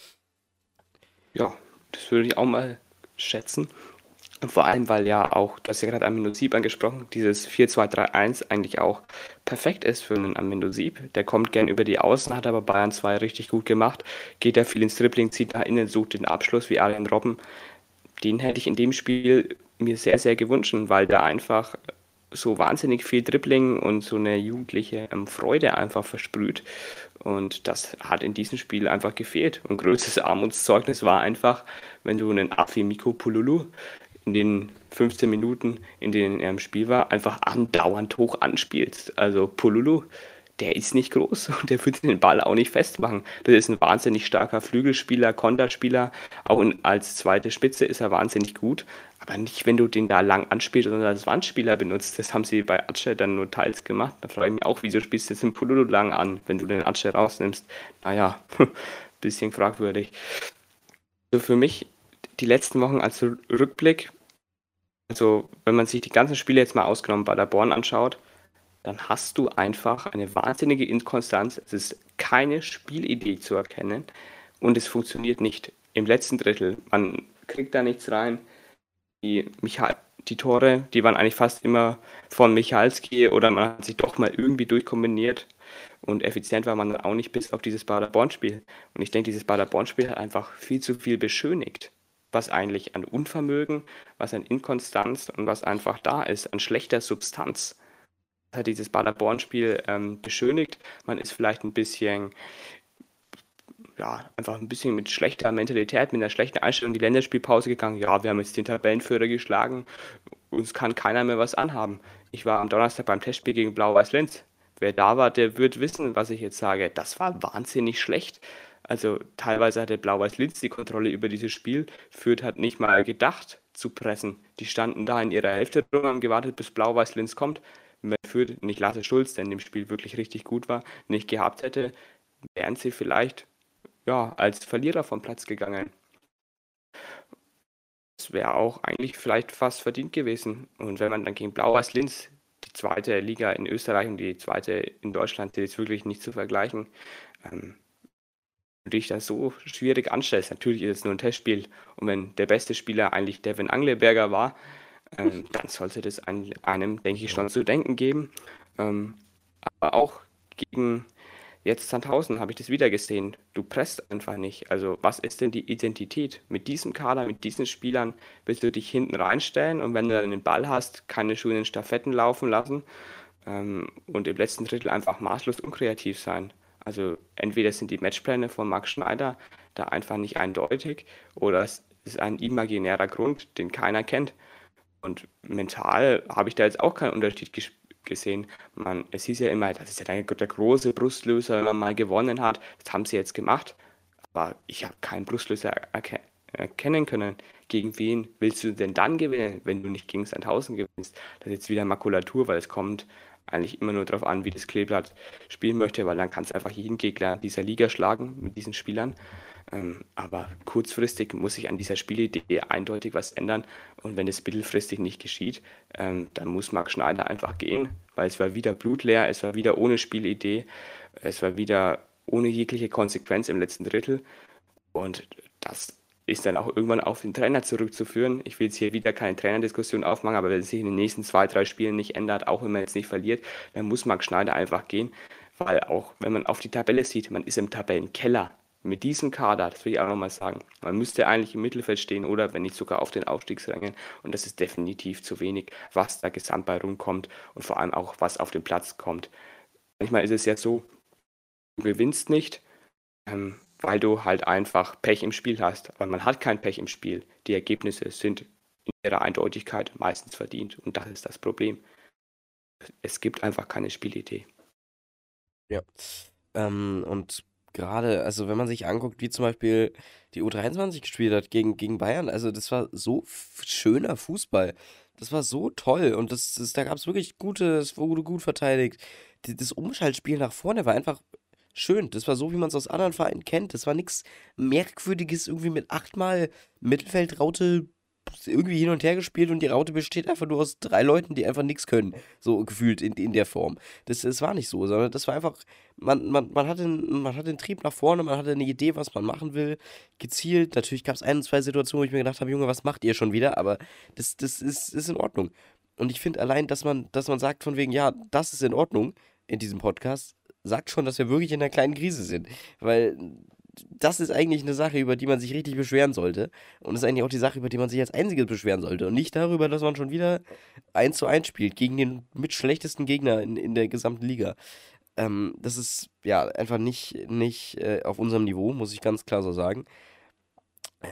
Ja, das würde ich auch mal schätzen. Vor allem, weil ja auch, du hast ja gerade Amino Sieb angesprochen, dieses 4-2-3-1 eigentlich auch perfekt ist für einen Amino Sieb. Der kommt gern über die Außen, hat aber Bayern 2 richtig gut gemacht. Geht da viel ins Dribbling, zieht nach innen, sucht den Abschluss wie Arjen Robben. Den hätte ich in dem Spiel mir sehr, sehr gewünscht, weil da einfach so wahnsinnig viel Dribbling und so eine jugendliche ähm, Freude einfach versprüht. Und das hat in diesem Spiel einfach gefehlt. Und größtes Armutszeugnis war einfach, wenn du einen Afi Miko Pululu in den 15 Minuten, in denen er im Spiel war, einfach andauernd hoch anspielst. Also Pululu, der ist nicht groß und der wird den Ball auch nicht festmachen. Das ist ein wahnsinnig starker Flügelspieler, Konterspieler. Auch als zweite Spitze ist er wahnsinnig gut. Aber nicht, wenn du den da lang anspielst, sondern als Wandspieler benutzt. Das haben sie bei Atsche dann nur teils gemacht. Da freue ich mich auch, wieso spielst du jetzt den Pululu lang an, wenn du den Atsche rausnimmst. Naja, bisschen fragwürdig. Also für mich die letzten Wochen als Rückblick also, wenn man sich die ganzen Spiele jetzt mal ausgenommen bei der Born anschaut, dann hast du einfach eine wahnsinnige Inkonstanz. Es ist keine Spielidee zu erkennen und es funktioniert nicht. Im letzten Drittel, man kriegt da nichts rein. Die, Michael, die Tore, die waren eigentlich fast immer von Michalski oder man hat sich doch mal irgendwie durchkombiniert. Und effizient war man dann auch nicht bis auf dieses Bader-Born-Spiel. Und ich denke, dieses Bader-Born-Spiel hat einfach viel zu viel beschönigt was eigentlich an Unvermögen, was an Inkonstanz und was einfach da ist, an schlechter Substanz. Das hat dieses Paderborn-Spiel ähm, beschönigt. Man ist vielleicht ein bisschen, ja, einfach ein bisschen mit schlechter Mentalität, mit einer schlechten Einstellung in die Länderspielpause gegangen. Ja, wir haben jetzt den Tabellenführer geschlagen, uns kann keiner mehr was anhaben. Ich war am Donnerstag beim Testspiel gegen Blau-Weiß-Linz. Wer da war, der wird wissen, was ich jetzt sage. Das war wahnsinnig schlecht. Also teilweise hatte Blau-Weiß-Linz die Kontrolle über dieses Spiel. Fürth hat nicht mal gedacht zu pressen. Die standen da in ihrer Hälfte rum, haben gewartet, bis Blau-Weiß-Linz kommt. Wenn Fürth nicht Lasse Schulz, der in dem Spiel wirklich richtig gut war, nicht gehabt hätte, wären sie vielleicht ja, als Verlierer vom Platz gegangen. Das wäre auch eigentlich vielleicht fast verdient gewesen. Und wenn man dann gegen Blau-Weiß-Linz die zweite Liga in Österreich und die zweite in Deutschland, die ist wirklich nicht zu vergleichen, ähm, du dich da so schwierig anstellst. Natürlich ist es nur ein Testspiel und wenn der beste Spieler eigentlich Devin Angleberger war, ähm, dann sollte das einem, einem, denke ich, schon zu denken geben. Ähm, aber auch gegen jetzt Sandhausen habe ich das wieder gesehen. Du presst einfach nicht. Also was ist denn die Identität? Mit diesem Kader, mit diesen Spielern willst du dich hinten reinstellen und wenn du dann den Ball hast, keine schönen Stafetten laufen lassen ähm, und im letzten Drittel einfach maßlos unkreativ sein. Also entweder sind die Matchpläne von Max Schneider da einfach nicht eindeutig oder es ist ein imaginärer Grund, den keiner kennt. Und mental habe ich da jetzt auch keinen Unterschied gesehen. Man, es hieß ja immer, das ist ja der, der große Brustlöser, wenn man mal gewonnen hat. Das haben sie jetzt gemacht. Aber ich habe keinen Brustlöser erke erkennen können. Gegen wen willst du denn dann gewinnen, wenn du nicht gegen Sandhausen gewinnst? Das ist jetzt wieder Makulatur, weil es kommt eigentlich immer nur darauf an, wie das Kleeblatt spielen möchte, weil dann kannst du einfach jeden Gegner dieser Liga schlagen mit diesen Spielern. Ähm, aber kurzfristig muss sich an dieser Spielidee eindeutig was ändern. Und wenn es mittelfristig nicht geschieht, ähm, dann muss Marc Schneider einfach gehen, weil es war wieder blutleer, es war wieder ohne Spielidee, es war wieder ohne jegliche Konsequenz im letzten Drittel. Und das ist dann auch irgendwann auf den Trainer zurückzuführen. Ich will jetzt hier wieder keine Trainerdiskussion aufmachen, aber wenn es sich in den nächsten zwei, drei Spielen nicht ändert, auch wenn man jetzt nicht verliert, dann muss Max Schneider einfach gehen, weil auch wenn man auf die Tabelle sieht, man ist im Tabellenkeller. Mit diesem Kader, das will ich auch nochmal sagen, man müsste eigentlich im Mittelfeld stehen oder wenn nicht sogar auf den Aufstiegsrängen und das ist definitiv zu wenig, was da gesamt bei rumkommt und vor allem auch, was auf den Platz kommt. Manchmal ist es ja so, du gewinnst nicht, ähm, weil du halt einfach Pech im Spiel hast. Aber man hat kein Pech im Spiel. Die Ergebnisse sind in ihrer Eindeutigkeit meistens verdient. Und das ist das Problem. Es gibt einfach keine Spielidee. Ja. Ähm, und gerade, also wenn man sich anguckt, wie zum Beispiel die U23 gespielt hat gegen, gegen Bayern, also das war so schöner Fußball. Das war so toll und das, das da gab es wirklich gute, es wurde gut verteidigt. Das Umschaltspiel nach vorne war einfach schön. Das war so, wie man es aus anderen Vereinen kennt. Das war nichts Merkwürdiges, irgendwie mit achtmal Mittelfeldraute irgendwie hin und her gespielt und die Raute besteht einfach nur aus drei Leuten, die einfach nichts können. So gefühlt in, in der Form. Das, das war nicht so, sondern das war einfach, man, man, man, hatte, man hatte den Trieb nach vorne, man hatte eine Idee, was man machen will, gezielt. Natürlich gab es ein, zwei Situationen, wo ich mir gedacht habe, Junge, was macht ihr schon wieder? Aber das, das ist, ist in Ordnung. Und ich finde allein, dass man, dass man sagt von wegen, ja, das ist in Ordnung in diesem Podcast, sagt schon, dass wir wirklich in einer kleinen Krise sind. Weil das ist eigentlich eine Sache, über die man sich richtig beschweren sollte. Und das ist eigentlich auch die Sache, über die man sich als einziges beschweren sollte. Und nicht darüber, dass man schon wieder 1 zu 1 spielt gegen den mit schlechtesten Gegner in, in der gesamten Liga. Ähm, das ist ja einfach nicht, nicht äh, auf unserem Niveau, muss ich ganz klar so sagen.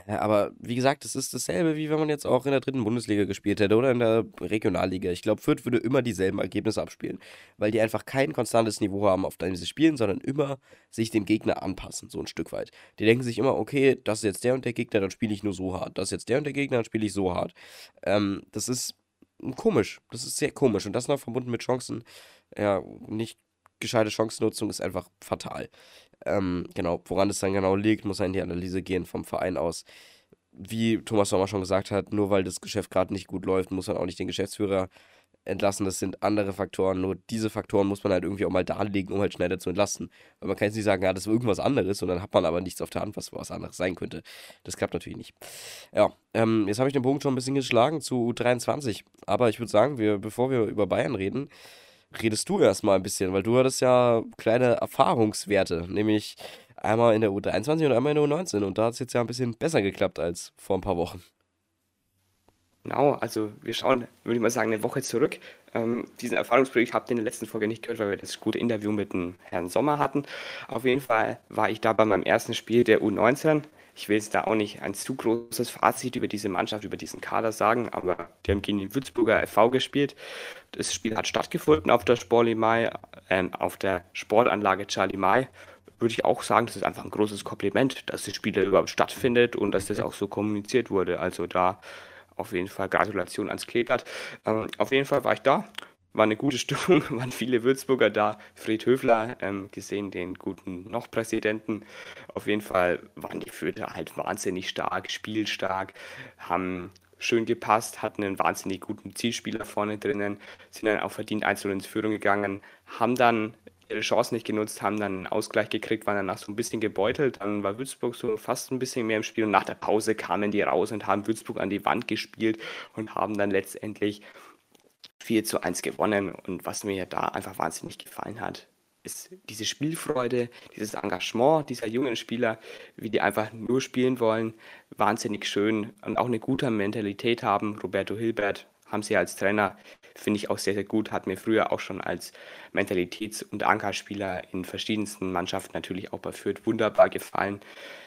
Aber wie gesagt, es ist dasselbe, wie wenn man jetzt auch in der dritten Bundesliga gespielt hätte oder in der Regionalliga. Ich glaube, Fürth würde immer dieselben Ergebnisse abspielen, weil die einfach kein konstantes Niveau haben, auf dem sie spielen, sondern immer sich dem Gegner anpassen, so ein Stück weit. Die denken sich immer, okay, das ist jetzt der und der Gegner, dann spiele ich nur so hart. Das ist jetzt der und der Gegner, dann spiele ich so hart. Ähm, das ist komisch. Das ist sehr komisch. Und das noch verbunden mit Chancen. Ja, nicht gescheite Chancennutzung ist einfach fatal. Ähm, genau, woran es dann genau liegt, muss er in die Analyse gehen vom Verein aus. Wie Thomas Sommer schon gesagt hat, nur weil das Geschäft gerade nicht gut läuft, muss man auch nicht den Geschäftsführer entlassen. Das sind andere Faktoren. Nur diese Faktoren muss man halt irgendwie auch mal darlegen, um halt schneller zu entlasten. Weil man kann jetzt nicht sagen, ja, das ist irgendwas anderes und dann hat man aber nichts auf der Hand, was was anderes sein könnte. Das klappt natürlich nicht. Ja, ähm, jetzt habe ich den Punkt schon ein bisschen geschlagen zu 23. Aber ich würde sagen, wir, bevor wir über Bayern reden, redest du erstmal ein bisschen, weil du hattest ja kleine Erfahrungswerte, nämlich einmal in der U23 und einmal in der U19 und da hat es jetzt ja ein bisschen besser geklappt als vor ein paar Wochen. Genau, also wir schauen, würde ich mal sagen, eine Woche zurück. Ähm, diesen Erfahrungsbericht habt ihr in der letzten Folge nicht gehört, weil wir das gute Interview mit dem Herrn Sommer hatten. Auf jeden Fall war ich da bei meinem ersten Spiel der U19 ich will jetzt da auch nicht ein zu großes Fazit über diese Mannschaft, über diesen Kader sagen, aber die haben gegen den Würzburger FV gespielt. Das Spiel hat stattgefunden auf der Sportli Mai, äh, auf der Sportanlage Charlie Mai. Würde ich auch sagen, das ist einfach ein großes Kompliment, dass das Spiel da überhaupt stattfindet und dass das auch so kommuniziert wurde. Also da auf jeden Fall Gratulation ans Kleeblatt. Ähm, auf jeden Fall war ich da, war eine gute Stimmung, waren viele Würzburger da. Fred Höfler ähm, gesehen, den guten Noch-Präsidenten. Auf jeden Fall waren die Fürther halt wahnsinnig stark, spielstark, haben schön gepasst, hatten einen wahnsinnig guten Zielspieler vorne drinnen, sind dann auch verdient einzeln ins Führung gegangen, haben dann ihre Chance nicht genutzt, haben dann einen Ausgleich gekriegt, waren danach so ein bisschen gebeutelt. Dann war Würzburg so fast ein bisschen mehr im Spiel und nach der Pause kamen die raus und haben Würzburg an die Wand gespielt und haben dann letztendlich 4 zu 1 gewonnen. Und was mir da einfach wahnsinnig gefallen hat, ist diese Spielfreude, dieses Engagement dieser jungen Spieler, wie die einfach nur spielen wollen, wahnsinnig schön und auch eine gute Mentalität haben. Roberto Hilbert haben sie als Trainer, finde ich auch sehr, sehr gut, hat mir früher auch schon als Mentalitäts- und Ankerspieler in verschiedensten Mannschaften natürlich auch bei Fürth wunderbar gefallen.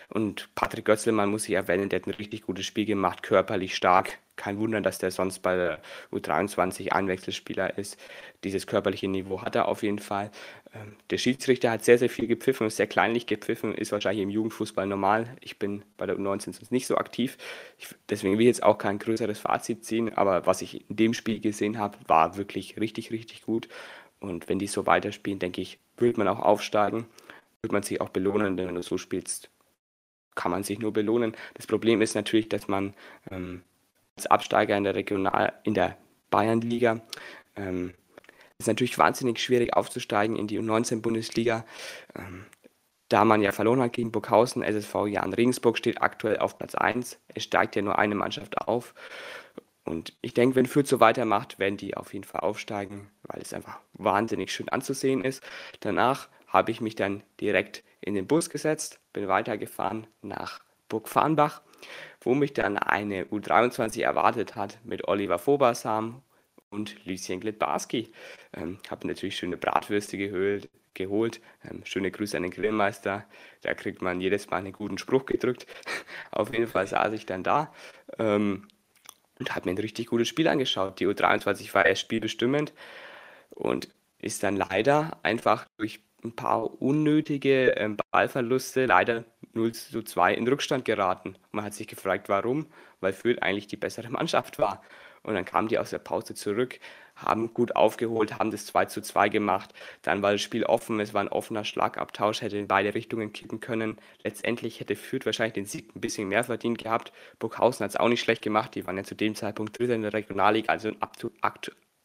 Und Patrick Götzelmann muss ich erwähnen, der hat ein richtig gutes Spiel gemacht, körperlich stark. Kein Wunder, dass der sonst bei der U23 Einwechselspieler ist. Dieses körperliche Niveau hat er auf jeden Fall. Ähm, der Schiedsrichter hat sehr, sehr viel gepfiffen, sehr kleinlich gepfiffen, ist wahrscheinlich im Jugendfußball normal. Ich bin bei der U19 nicht so aktiv. Ich, deswegen will ich jetzt auch kein größeres Fazit ziehen, aber was ich in dem Spiel gesehen habe, war wirklich richtig, richtig gut. Und wenn die so weiterspielen, denke ich, wird man auch aufsteigen, wird man sich auch belohnen, denn wenn du so spielst, kann man sich nur belohnen. Das Problem ist natürlich, dass man ähm, als Absteiger in der Regional, in der Bayernliga, ähm, ist natürlich wahnsinnig schwierig aufzusteigen in die U19-Bundesliga. Ähm, da man ja verloren hat gegen Burghausen, SSV Jan Regensburg steht aktuell auf Platz 1. Es steigt ja nur eine Mannschaft auf. Und ich denke, wenn Fürth so weitermacht, werden die auf jeden Fall aufsteigen, weil es einfach wahnsinnig schön anzusehen ist. Danach habe ich mich dann direkt in den Bus gesetzt, bin weitergefahren nach Burg Farnbach, wo mich dann eine U23 erwartet hat mit Oliver Fobersam und Lucien Glitbarski. Ähm, habe natürlich schöne Bratwürste geholt, geholt. Ähm, schöne Grüße an den Grillmeister. Da kriegt man jedes Mal einen guten Spruch gedrückt. Auf jeden Fall saß ich dann da ähm, und habe mir ein richtig gutes Spiel angeschaut. Die U23 war erst spielbestimmend und ist dann leider einfach durch ein paar unnötige ähm, Ballverluste leider 0 zu 2 in Rückstand geraten. Man hat sich gefragt, warum, weil Fürth eigentlich die bessere Mannschaft war. Und dann kamen die aus der Pause zurück, haben gut aufgeholt, haben das 2 zu 2 gemacht. Dann war das Spiel offen, es war ein offener Schlagabtausch, hätte in beide Richtungen kippen können. Letztendlich hätte Fürth wahrscheinlich den Sieg ein bisschen mehr verdient gehabt. Burghausen hat es auch nicht schlecht gemacht, die waren ja zu dem Zeitpunkt Dritter in der Regionalliga, also ein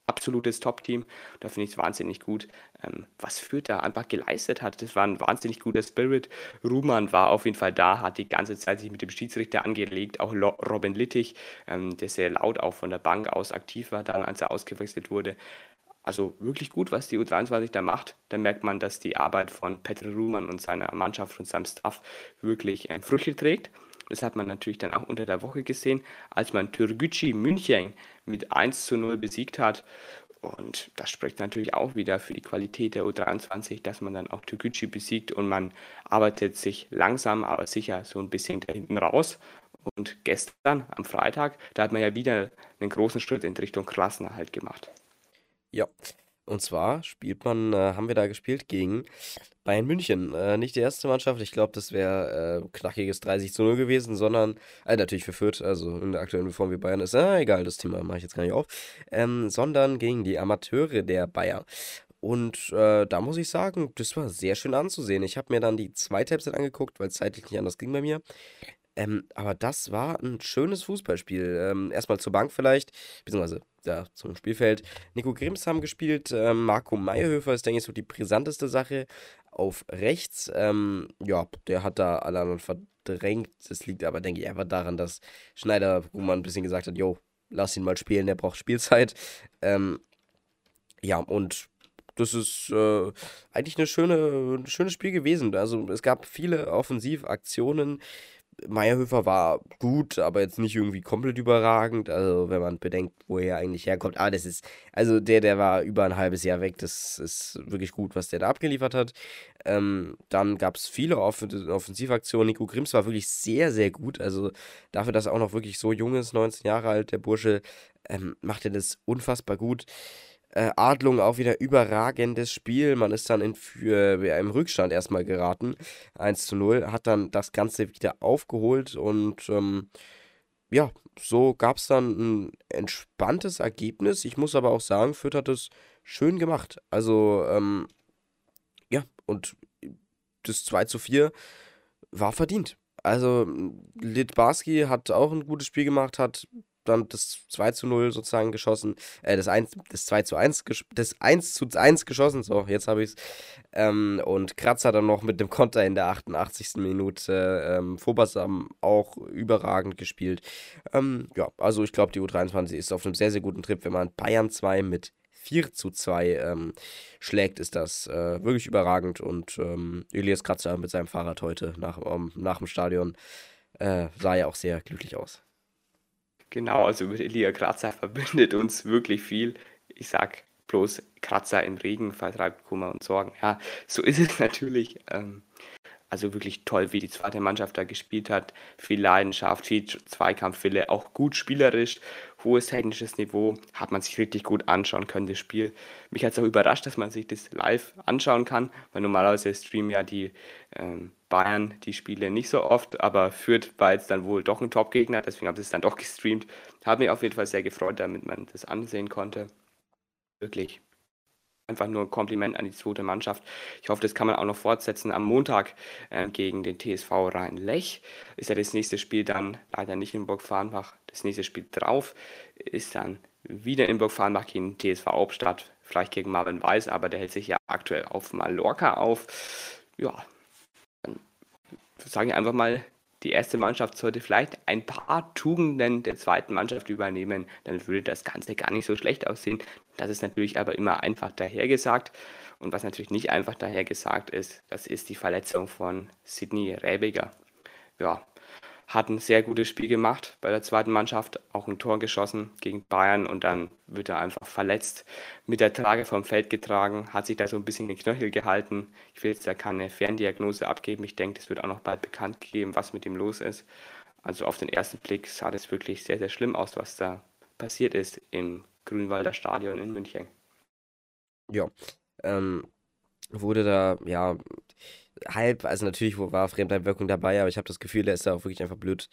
absolutes Top-Team. Da finde ich es wahnsinnig gut, ähm, was Fürth da einfach geleistet hat. Das war ein wahnsinnig guter Spirit. Ruhmann war auf jeden Fall da, hat die ganze Zeit sich mit dem Schiedsrichter angelegt. Auch Lo Robin Littich, ähm, der sehr laut auch von der Bank aus aktiv war, dann als er ausgewechselt wurde. Also wirklich gut, was die U23 da macht. Da merkt man, dass die Arbeit von Petr Ruhmann und seiner Mannschaft und seinem Staff wirklich ähm, Früchte trägt. Das hat man natürlich dann auch unter der Woche gesehen, als man Türgücü München mit 1 zu 0 besiegt hat. Und das spricht natürlich auch wieder für die Qualität der U23, dass man dann auch Türgücü besiegt und man arbeitet sich langsam, aber sicher so ein bisschen da hinten raus. Und gestern, am Freitag, da hat man ja wieder einen großen Schritt in Richtung Klassenerhalt gemacht. Ja, und zwar spielt man, äh, haben wir da gespielt gegen Bayern München. Äh, nicht die erste Mannschaft, ich glaube, das wäre äh, knackiges 30 zu 0 gewesen, sondern, äh, natürlich für Fürth, also in der aktuellen Form wie Bayern ist, äh, egal, das Thema mache ich jetzt gar nicht auf, ähm, sondern gegen die Amateure der Bayern. Und äh, da muss ich sagen, das war sehr schön anzusehen. Ich habe mir dann die zweite Halbzeit angeguckt, weil es zeitlich nicht anders ging bei mir. Ähm, aber das war ein schönes Fußballspiel. Ähm, erstmal zur Bank vielleicht, beziehungsweise ja, zum Spielfeld. Nico Grimms haben gespielt, ähm, Marco Meyerhöfer ist, denke ich, so die brisanteste Sache auf rechts. Ähm, ja, der hat da alle anderen verdrängt. Das liegt aber, denke ich, einfach daran, dass Schneider, wo man ein bisschen gesagt hat, jo, lass ihn mal spielen, der braucht Spielzeit. Ähm, ja, und das ist äh, eigentlich eine schöne, ein schönes Spiel gewesen. Also es gab viele Offensivaktionen, Meierhöfer war gut, aber jetzt nicht irgendwie komplett überragend. Also, wenn man bedenkt, wo er eigentlich herkommt. Ah, das ist, also der, der war über ein halbes Jahr weg. Das ist wirklich gut, was der da abgeliefert hat. Ähm, dann gab es viele Off Offensivaktionen. Nico Grimms war wirklich sehr, sehr gut. Also, dafür, dass er auch noch wirklich so jung ist, 19 Jahre alt, der Bursche, ähm, macht er das unfassbar gut. Äh, Adlung auch wieder überragendes Spiel. Man ist dann in, für, äh, im Rückstand erstmal geraten. 1 zu 0. Hat dann das Ganze wieder aufgeholt und ähm, ja, so gab es dann ein entspanntes Ergebnis. Ich muss aber auch sagen, Fürth hat es schön gemacht. Also, ähm, ja, und das 2 zu 4 war verdient. Also, Litbarski hat auch ein gutes Spiel gemacht, hat dann das 2 zu 0 sozusagen geschossen, äh, das, 1, das 2 zu 1, das 1 zu 1 geschossen, so, jetzt habe ich es. Ähm, und Kratzer dann noch mit dem Konter in der 88. Minute. Ähm, Phobasam auch überragend gespielt. Ähm, ja, also ich glaube, die U23 ist auf einem sehr, sehr guten Trip. Wenn man Bayern 2 mit 4 zu 2 ähm, schlägt, ist das äh, wirklich überragend. Und ähm, Elias Kratzer mit seinem Fahrrad heute nach, um, nach dem Stadion äh, sah ja auch sehr glücklich aus. Genau, also mit Elia Kratzer verbindet uns wirklich viel. Ich sag bloß, Kratzer im Regen vertreibt Kummer und Sorgen. Ja, so ist es natürlich. Ähm, also wirklich toll, wie die zweite Mannschaft da gespielt hat. Viel Leidenschaft, viel Zweikampfwille, auch gut spielerisch, hohes technisches Niveau. Hat man sich richtig gut anschauen können, das Spiel. Mich hat es auch überrascht, dass man sich das live anschauen kann, weil normalerweise streamen ja die ähm, Bayern die Spiele nicht so oft, aber Fürth war jetzt dann wohl doch ein Top-Gegner, deswegen habe ich es dann doch gestreamt. Hat mich auf jeden Fall sehr gefreut, damit man das ansehen konnte. Wirklich einfach nur ein Kompliment an die zweite Mannschaft. Ich hoffe, das kann man auch noch fortsetzen. Am Montag äh, gegen den TSV Rhein-Lech ist ja das nächste Spiel dann leider nicht in Burg-Farnbach. Das nächste Spiel drauf ist dann wieder in Burg-Farnbach gegen TSV Hauptstadt, vielleicht gegen Marvin Weiß, aber der hält sich ja aktuell auf Mallorca auf. Ja, sage ich einfach mal, die erste Mannschaft sollte vielleicht ein paar Tugenden der zweiten Mannschaft übernehmen, dann würde das Ganze gar nicht so schlecht aussehen. Das ist natürlich aber immer einfach dahergesagt. Und was natürlich nicht einfach dahergesagt ist, das ist die Verletzung von Sidney Rebiger. Ja, hat ein sehr gutes Spiel gemacht bei der zweiten Mannschaft, auch ein Tor geschossen gegen Bayern und dann wird er einfach verletzt, mit der Trage vom Feld getragen, hat sich da so ein bisschen den Knöchel gehalten. Ich will jetzt da keine Ferndiagnose abgeben, ich denke, es wird auch noch bald bekannt gegeben, was mit ihm los ist. Also auf den ersten Blick sah das wirklich sehr, sehr schlimm aus, was da passiert ist im Grünwalder Stadion in München. Ja, ähm, wurde da, ja, halb, also natürlich war Fremdeinwirkung dabei, aber ich habe das Gefühl, der ist da auch wirklich einfach blöd,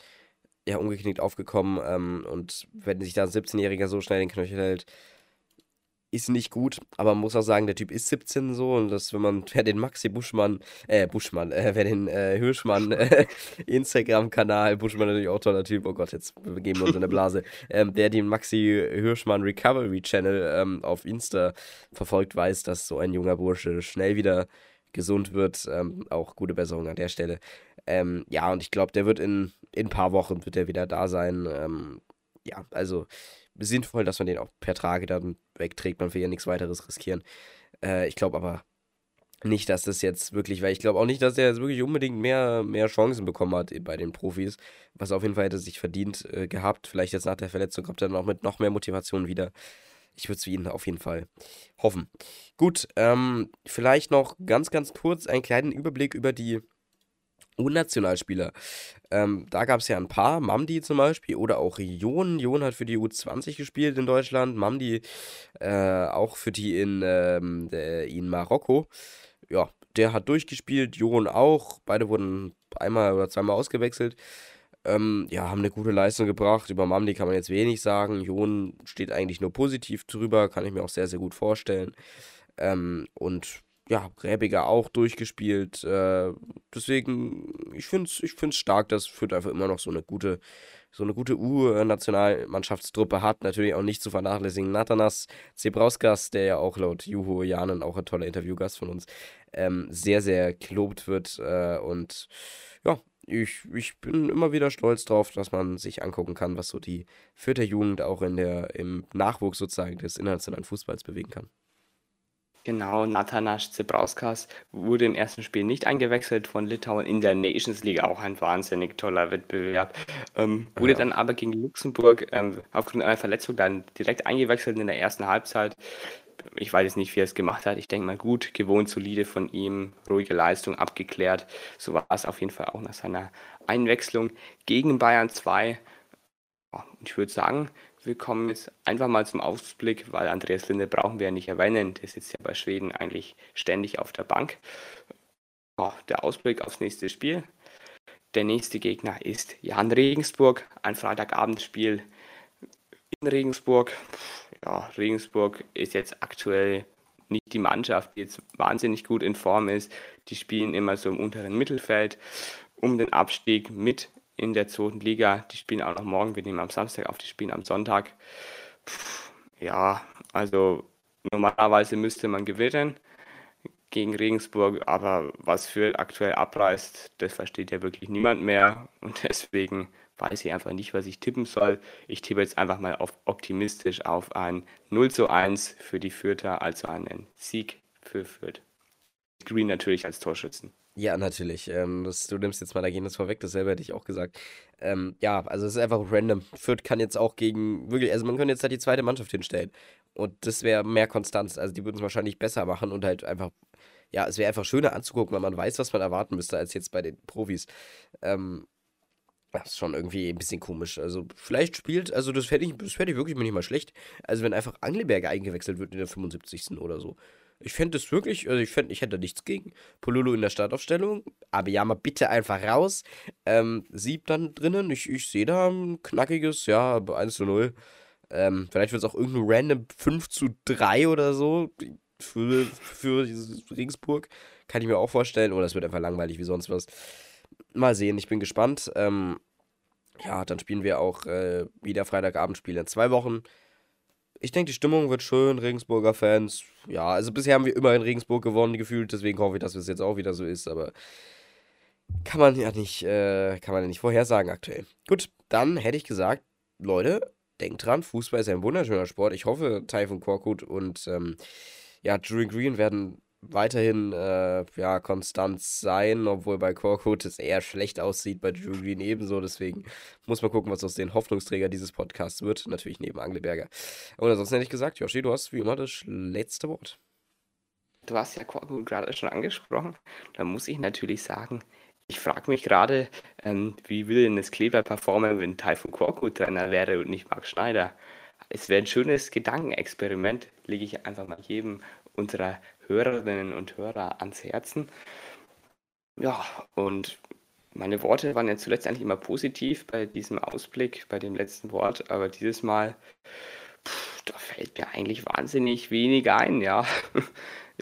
ja, umgeknickt aufgekommen. Ähm, und wenn sich da ein 17-Jähriger so schnell den Knöchel hält, ist nicht gut, aber man muss auch sagen, der Typ ist 17 so und das, wenn man, wer den Maxi Buschmann, äh, Buschmann, äh, wer den äh, Hirschmann äh, Instagram-Kanal, Buschmann natürlich auch toller Typ, oh Gott, jetzt begeben wir uns in der Blase, ähm, der den Maxi Hirschmann Recovery Channel ähm, auf Insta verfolgt, weiß, dass so ein junger Bursche schnell wieder gesund wird. Ähm, auch gute Besserung an der Stelle. Ähm, ja, und ich glaube, der wird in, in ein paar Wochen wird er wieder da sein. Ähm, ja, also sinnvoll, dass man den auch per Trage dann wegträgt. Man will ja nichts weiteres riskieren. Äh, ich glaube aber nicht, dass das jetzt wirklich, weil ich glaube auch nicht, dass er jetzt wirklich unbedingt mehr, mehr Chancen bekommen hat bei den Profis, was auf jeden Fall hätte sich verdient äh, gehabt. Vielleicht jetzt nach der Verletzung kommt er dann auch mit noch mehr Motivation wieder ich würde es für ihn auf jeden Fall hoffen. Gut, ähm, vielleicht noch ganz, ganz kurz einen kleinen Überblick über die U-Nationalspieler. Ähm, da gab es ja ein paar, Mamdi zum Beispiel oder auch Jon. Jon hat für die U20 gespielt in Deutschland, Mamdi äh, auch für die in, ähm, in Marokko. Ja, der hat durchgespielt, Jon auch. Beide wurden einmal oder zweimal ausgewechselt. Ähm, ja, haben eine gute Leistung gebracht. Über Mamdi kann man jetzt wenig sagen. Jon steht eigentlich nur positiv drüber, kann ich mir auch sehr, sehr gut vorstellen. Ähm, und ja, Gräbiger auch durchgespielt. Äh, deswegen, ich finde es ich find's stark, dass Fürth einfach immer noch so eine gute, so eine gute U-Nationalmannschaftstruppe hat. Natürlich auch nicht zu vernachlässigen. Nathanas Zebrauskas, der ja auch laut Juho Janen auch ein toller Interviewgast von uns, ähm, sehr, sehr gelobt wird. Äh, und ja, ich, ich bin immer wieder stolz drauf, dass man sich angucken kann, was so die vierte Jugend auch in der, im Nachwuchs sozusagen des internationalen Fußballs bewegen kann. Genau, Natanasz Zebrauskas wurde im ersten Spiel nicht eingewechselt von Litauen in der Nations League, auch ein wahnsinnig toller Wettbewerb. Ähm, wurde ja. dann aber gegen Luxemburg ähm, aufgrund einer Verletzung dann direkt eingewechselt in der ersten Halbzeit ich weiß jetzt nicht, wie er es gemacht hat. Ich denke mal gut, gewohnt, solide von ihm, ruhige Leistung abgeklärt. So war es auf jeden Fall auch nach seiner Einwechslung gegen Bayern 2. Ich würde sagen, wir kommen jetzt einfach mal zum Ausblick, weil Andreas Linde brauchen wir ja nicht erwähnen. Der sitzt ja bei Schweden eigentlich ständig auf der Bank. der Ausblick aufs nächste Spiel. Der nächste Gegner ist Jan Regensburg, ein Freitagabendspiel in Regensburg ja, Regensburg ist jetzt aktuell nicht die Mannschaft, die jetzt wahnsinnig gut in Form ist. Die spielen immer so im unteren Mittelfeld um den Abstieg mit in der zweiten Liga. Die spielen auch noch morgen, wir nehmen am Samstag auf, die spielen am Sonntag. Puh, ja, also normalerweise müsste man gewinnen gegen Regensburg, aber was für aktuell abreißt, das versteht ja wirklich niemand mehr und deswegen weiß ich einfach nicht, was ich tippen soll. Ich tippe jetzt einfach mal auf optimistisch auf ein 0 zu 1 für die Fürther, also einen Sieg für Fürth. Green natürlich als Torschützen. Ja, natürlich. Ähm, das, du nimmst jetzt mal das vorweg, dasselbe hätte ich auch gesagt. Ähm, ja, also es ist einfach random. Fürth kann jetzt auch gegen, wirklich, also man könnte jetzt halt die zweite Mannschaft hinstellen. Und das wäre mehr Konstanz. Also die würden es wahrscheinlich besser machen und halt einfach, ja, es wäre einfach schöner anzugucken, weil man weiß, was man erwarten müsste, als jetzt bei den Profis. Ähm, das ist schon irgendwie ein bisschen komisch. Also, vielleicht spielt, also das fände ich, das ich wirklich nicht mal schlecht. Also, wenn einfach Angleberger eingewechselt wird in der 75. oder so. Ich fände das wirklich, also ich fände, ich hätte nichts gegen. Polulu in der Startaufstellung. Aber ja, mal bitte einfach raus. Ähm, Sieb dann drinnen. Ich, ich sehe da ein knackiges, ja, 1 zu 0. Ähm, vielleicht wird es auch irgendein random 5 zu 3 oder so für, für Regensburg. Kann ich mir auch vorstellen. Oder es wird einfach langweilig wie sonst was mal sehen, ich bin gespannt. Ähm, ja, dann spielen wir auch äh, wieder Freitagabendspiele in zwei Wochen. Ich denke, die Stimmung wird schön, Regensburger Fans. Ja, also bisher haben wir immer in Regensburg gewonnen, gefühlt. Deswegen hoffe ich, dass es jetzt auch wieder so ist. Aber kann man ja nicht, äh, kann man ja nicht vorhersagen aktuell. Gut, dann hätte ich gesagt, Leute, denkt dran, Fußball ist ein wunderschöner Sport. Ich hoffe, Typhoon Korkut und ähm, ja, Drew Green werden weiterhin äh, ja, konstant sein, obwohl bei Korkut es eher schlecht aussieht, bei Drew Green ebenso. Deswegen muss man gucken, was aus den Hoffnungsträger dieses Podcasts wird. Natürlich neben Angleberger. Und ansonsten hätte ich gesagt, Joshi, du hast wie immer das letzte Wort. Du hast ja Korkut gerade schon angesprochen. Da muss ich natürlich sagen, ich frage mich gerade, ähm, wie will denn das Kleber performen, wenn Typhoon Korkut Trainer wäre und nicht Marc Schneider? Es wäre ein schönes Gedankenexperiment, lege ich einfach mal jedem unserer Hörerinnen und Hörer ans Herzen. Ja, und meine Worte waren ja zuletzt eigentlich immer positiv bei diesem Ausblick, bei dem letzten Wort, aber dieses Mal, pff, da fällt mir eigentlich wahnsinnig wenig ein, ja.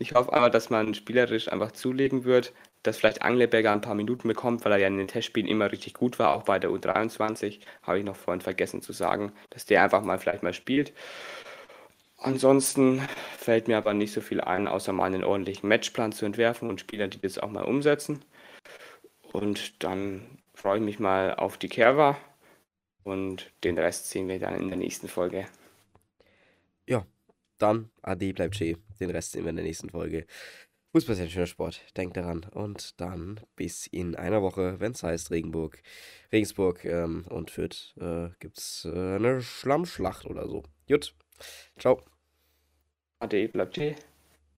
Ich hoffe aber, dass man spielerisch einfach zulegen wird, dass vielleicht Angleberger ein paar Minuten bekommt, weil er ja in den Testspielen immer richtig gut war, auch bei der U23, habe ich noch vorhin vergessen zu sagen, dass der einfach mal vielleicht mal spielt. Ansonsten fällt mir aber nicht so viel ein, außer mal einen ordentlichen Matchplan zu entwerfen und Spieler, die das auch mal umsetzen. Und dann freue ich mich mal auf die Kerwa und den Rest sehen wir dann in der nächsten Folge. Ja, dann Ade bleibt schön. Den Rest sehen wir in der nächsten Folge. Fußball ist ein schöner Sport, denkt daran. Und dann bis in einer Woche, wenn es heißt Regenburg, Regensburg ähm, und Fürth, äh, gibt es äh, eine Schlammschlacht oder so. Gut, ciao. Ade, bleibt schön.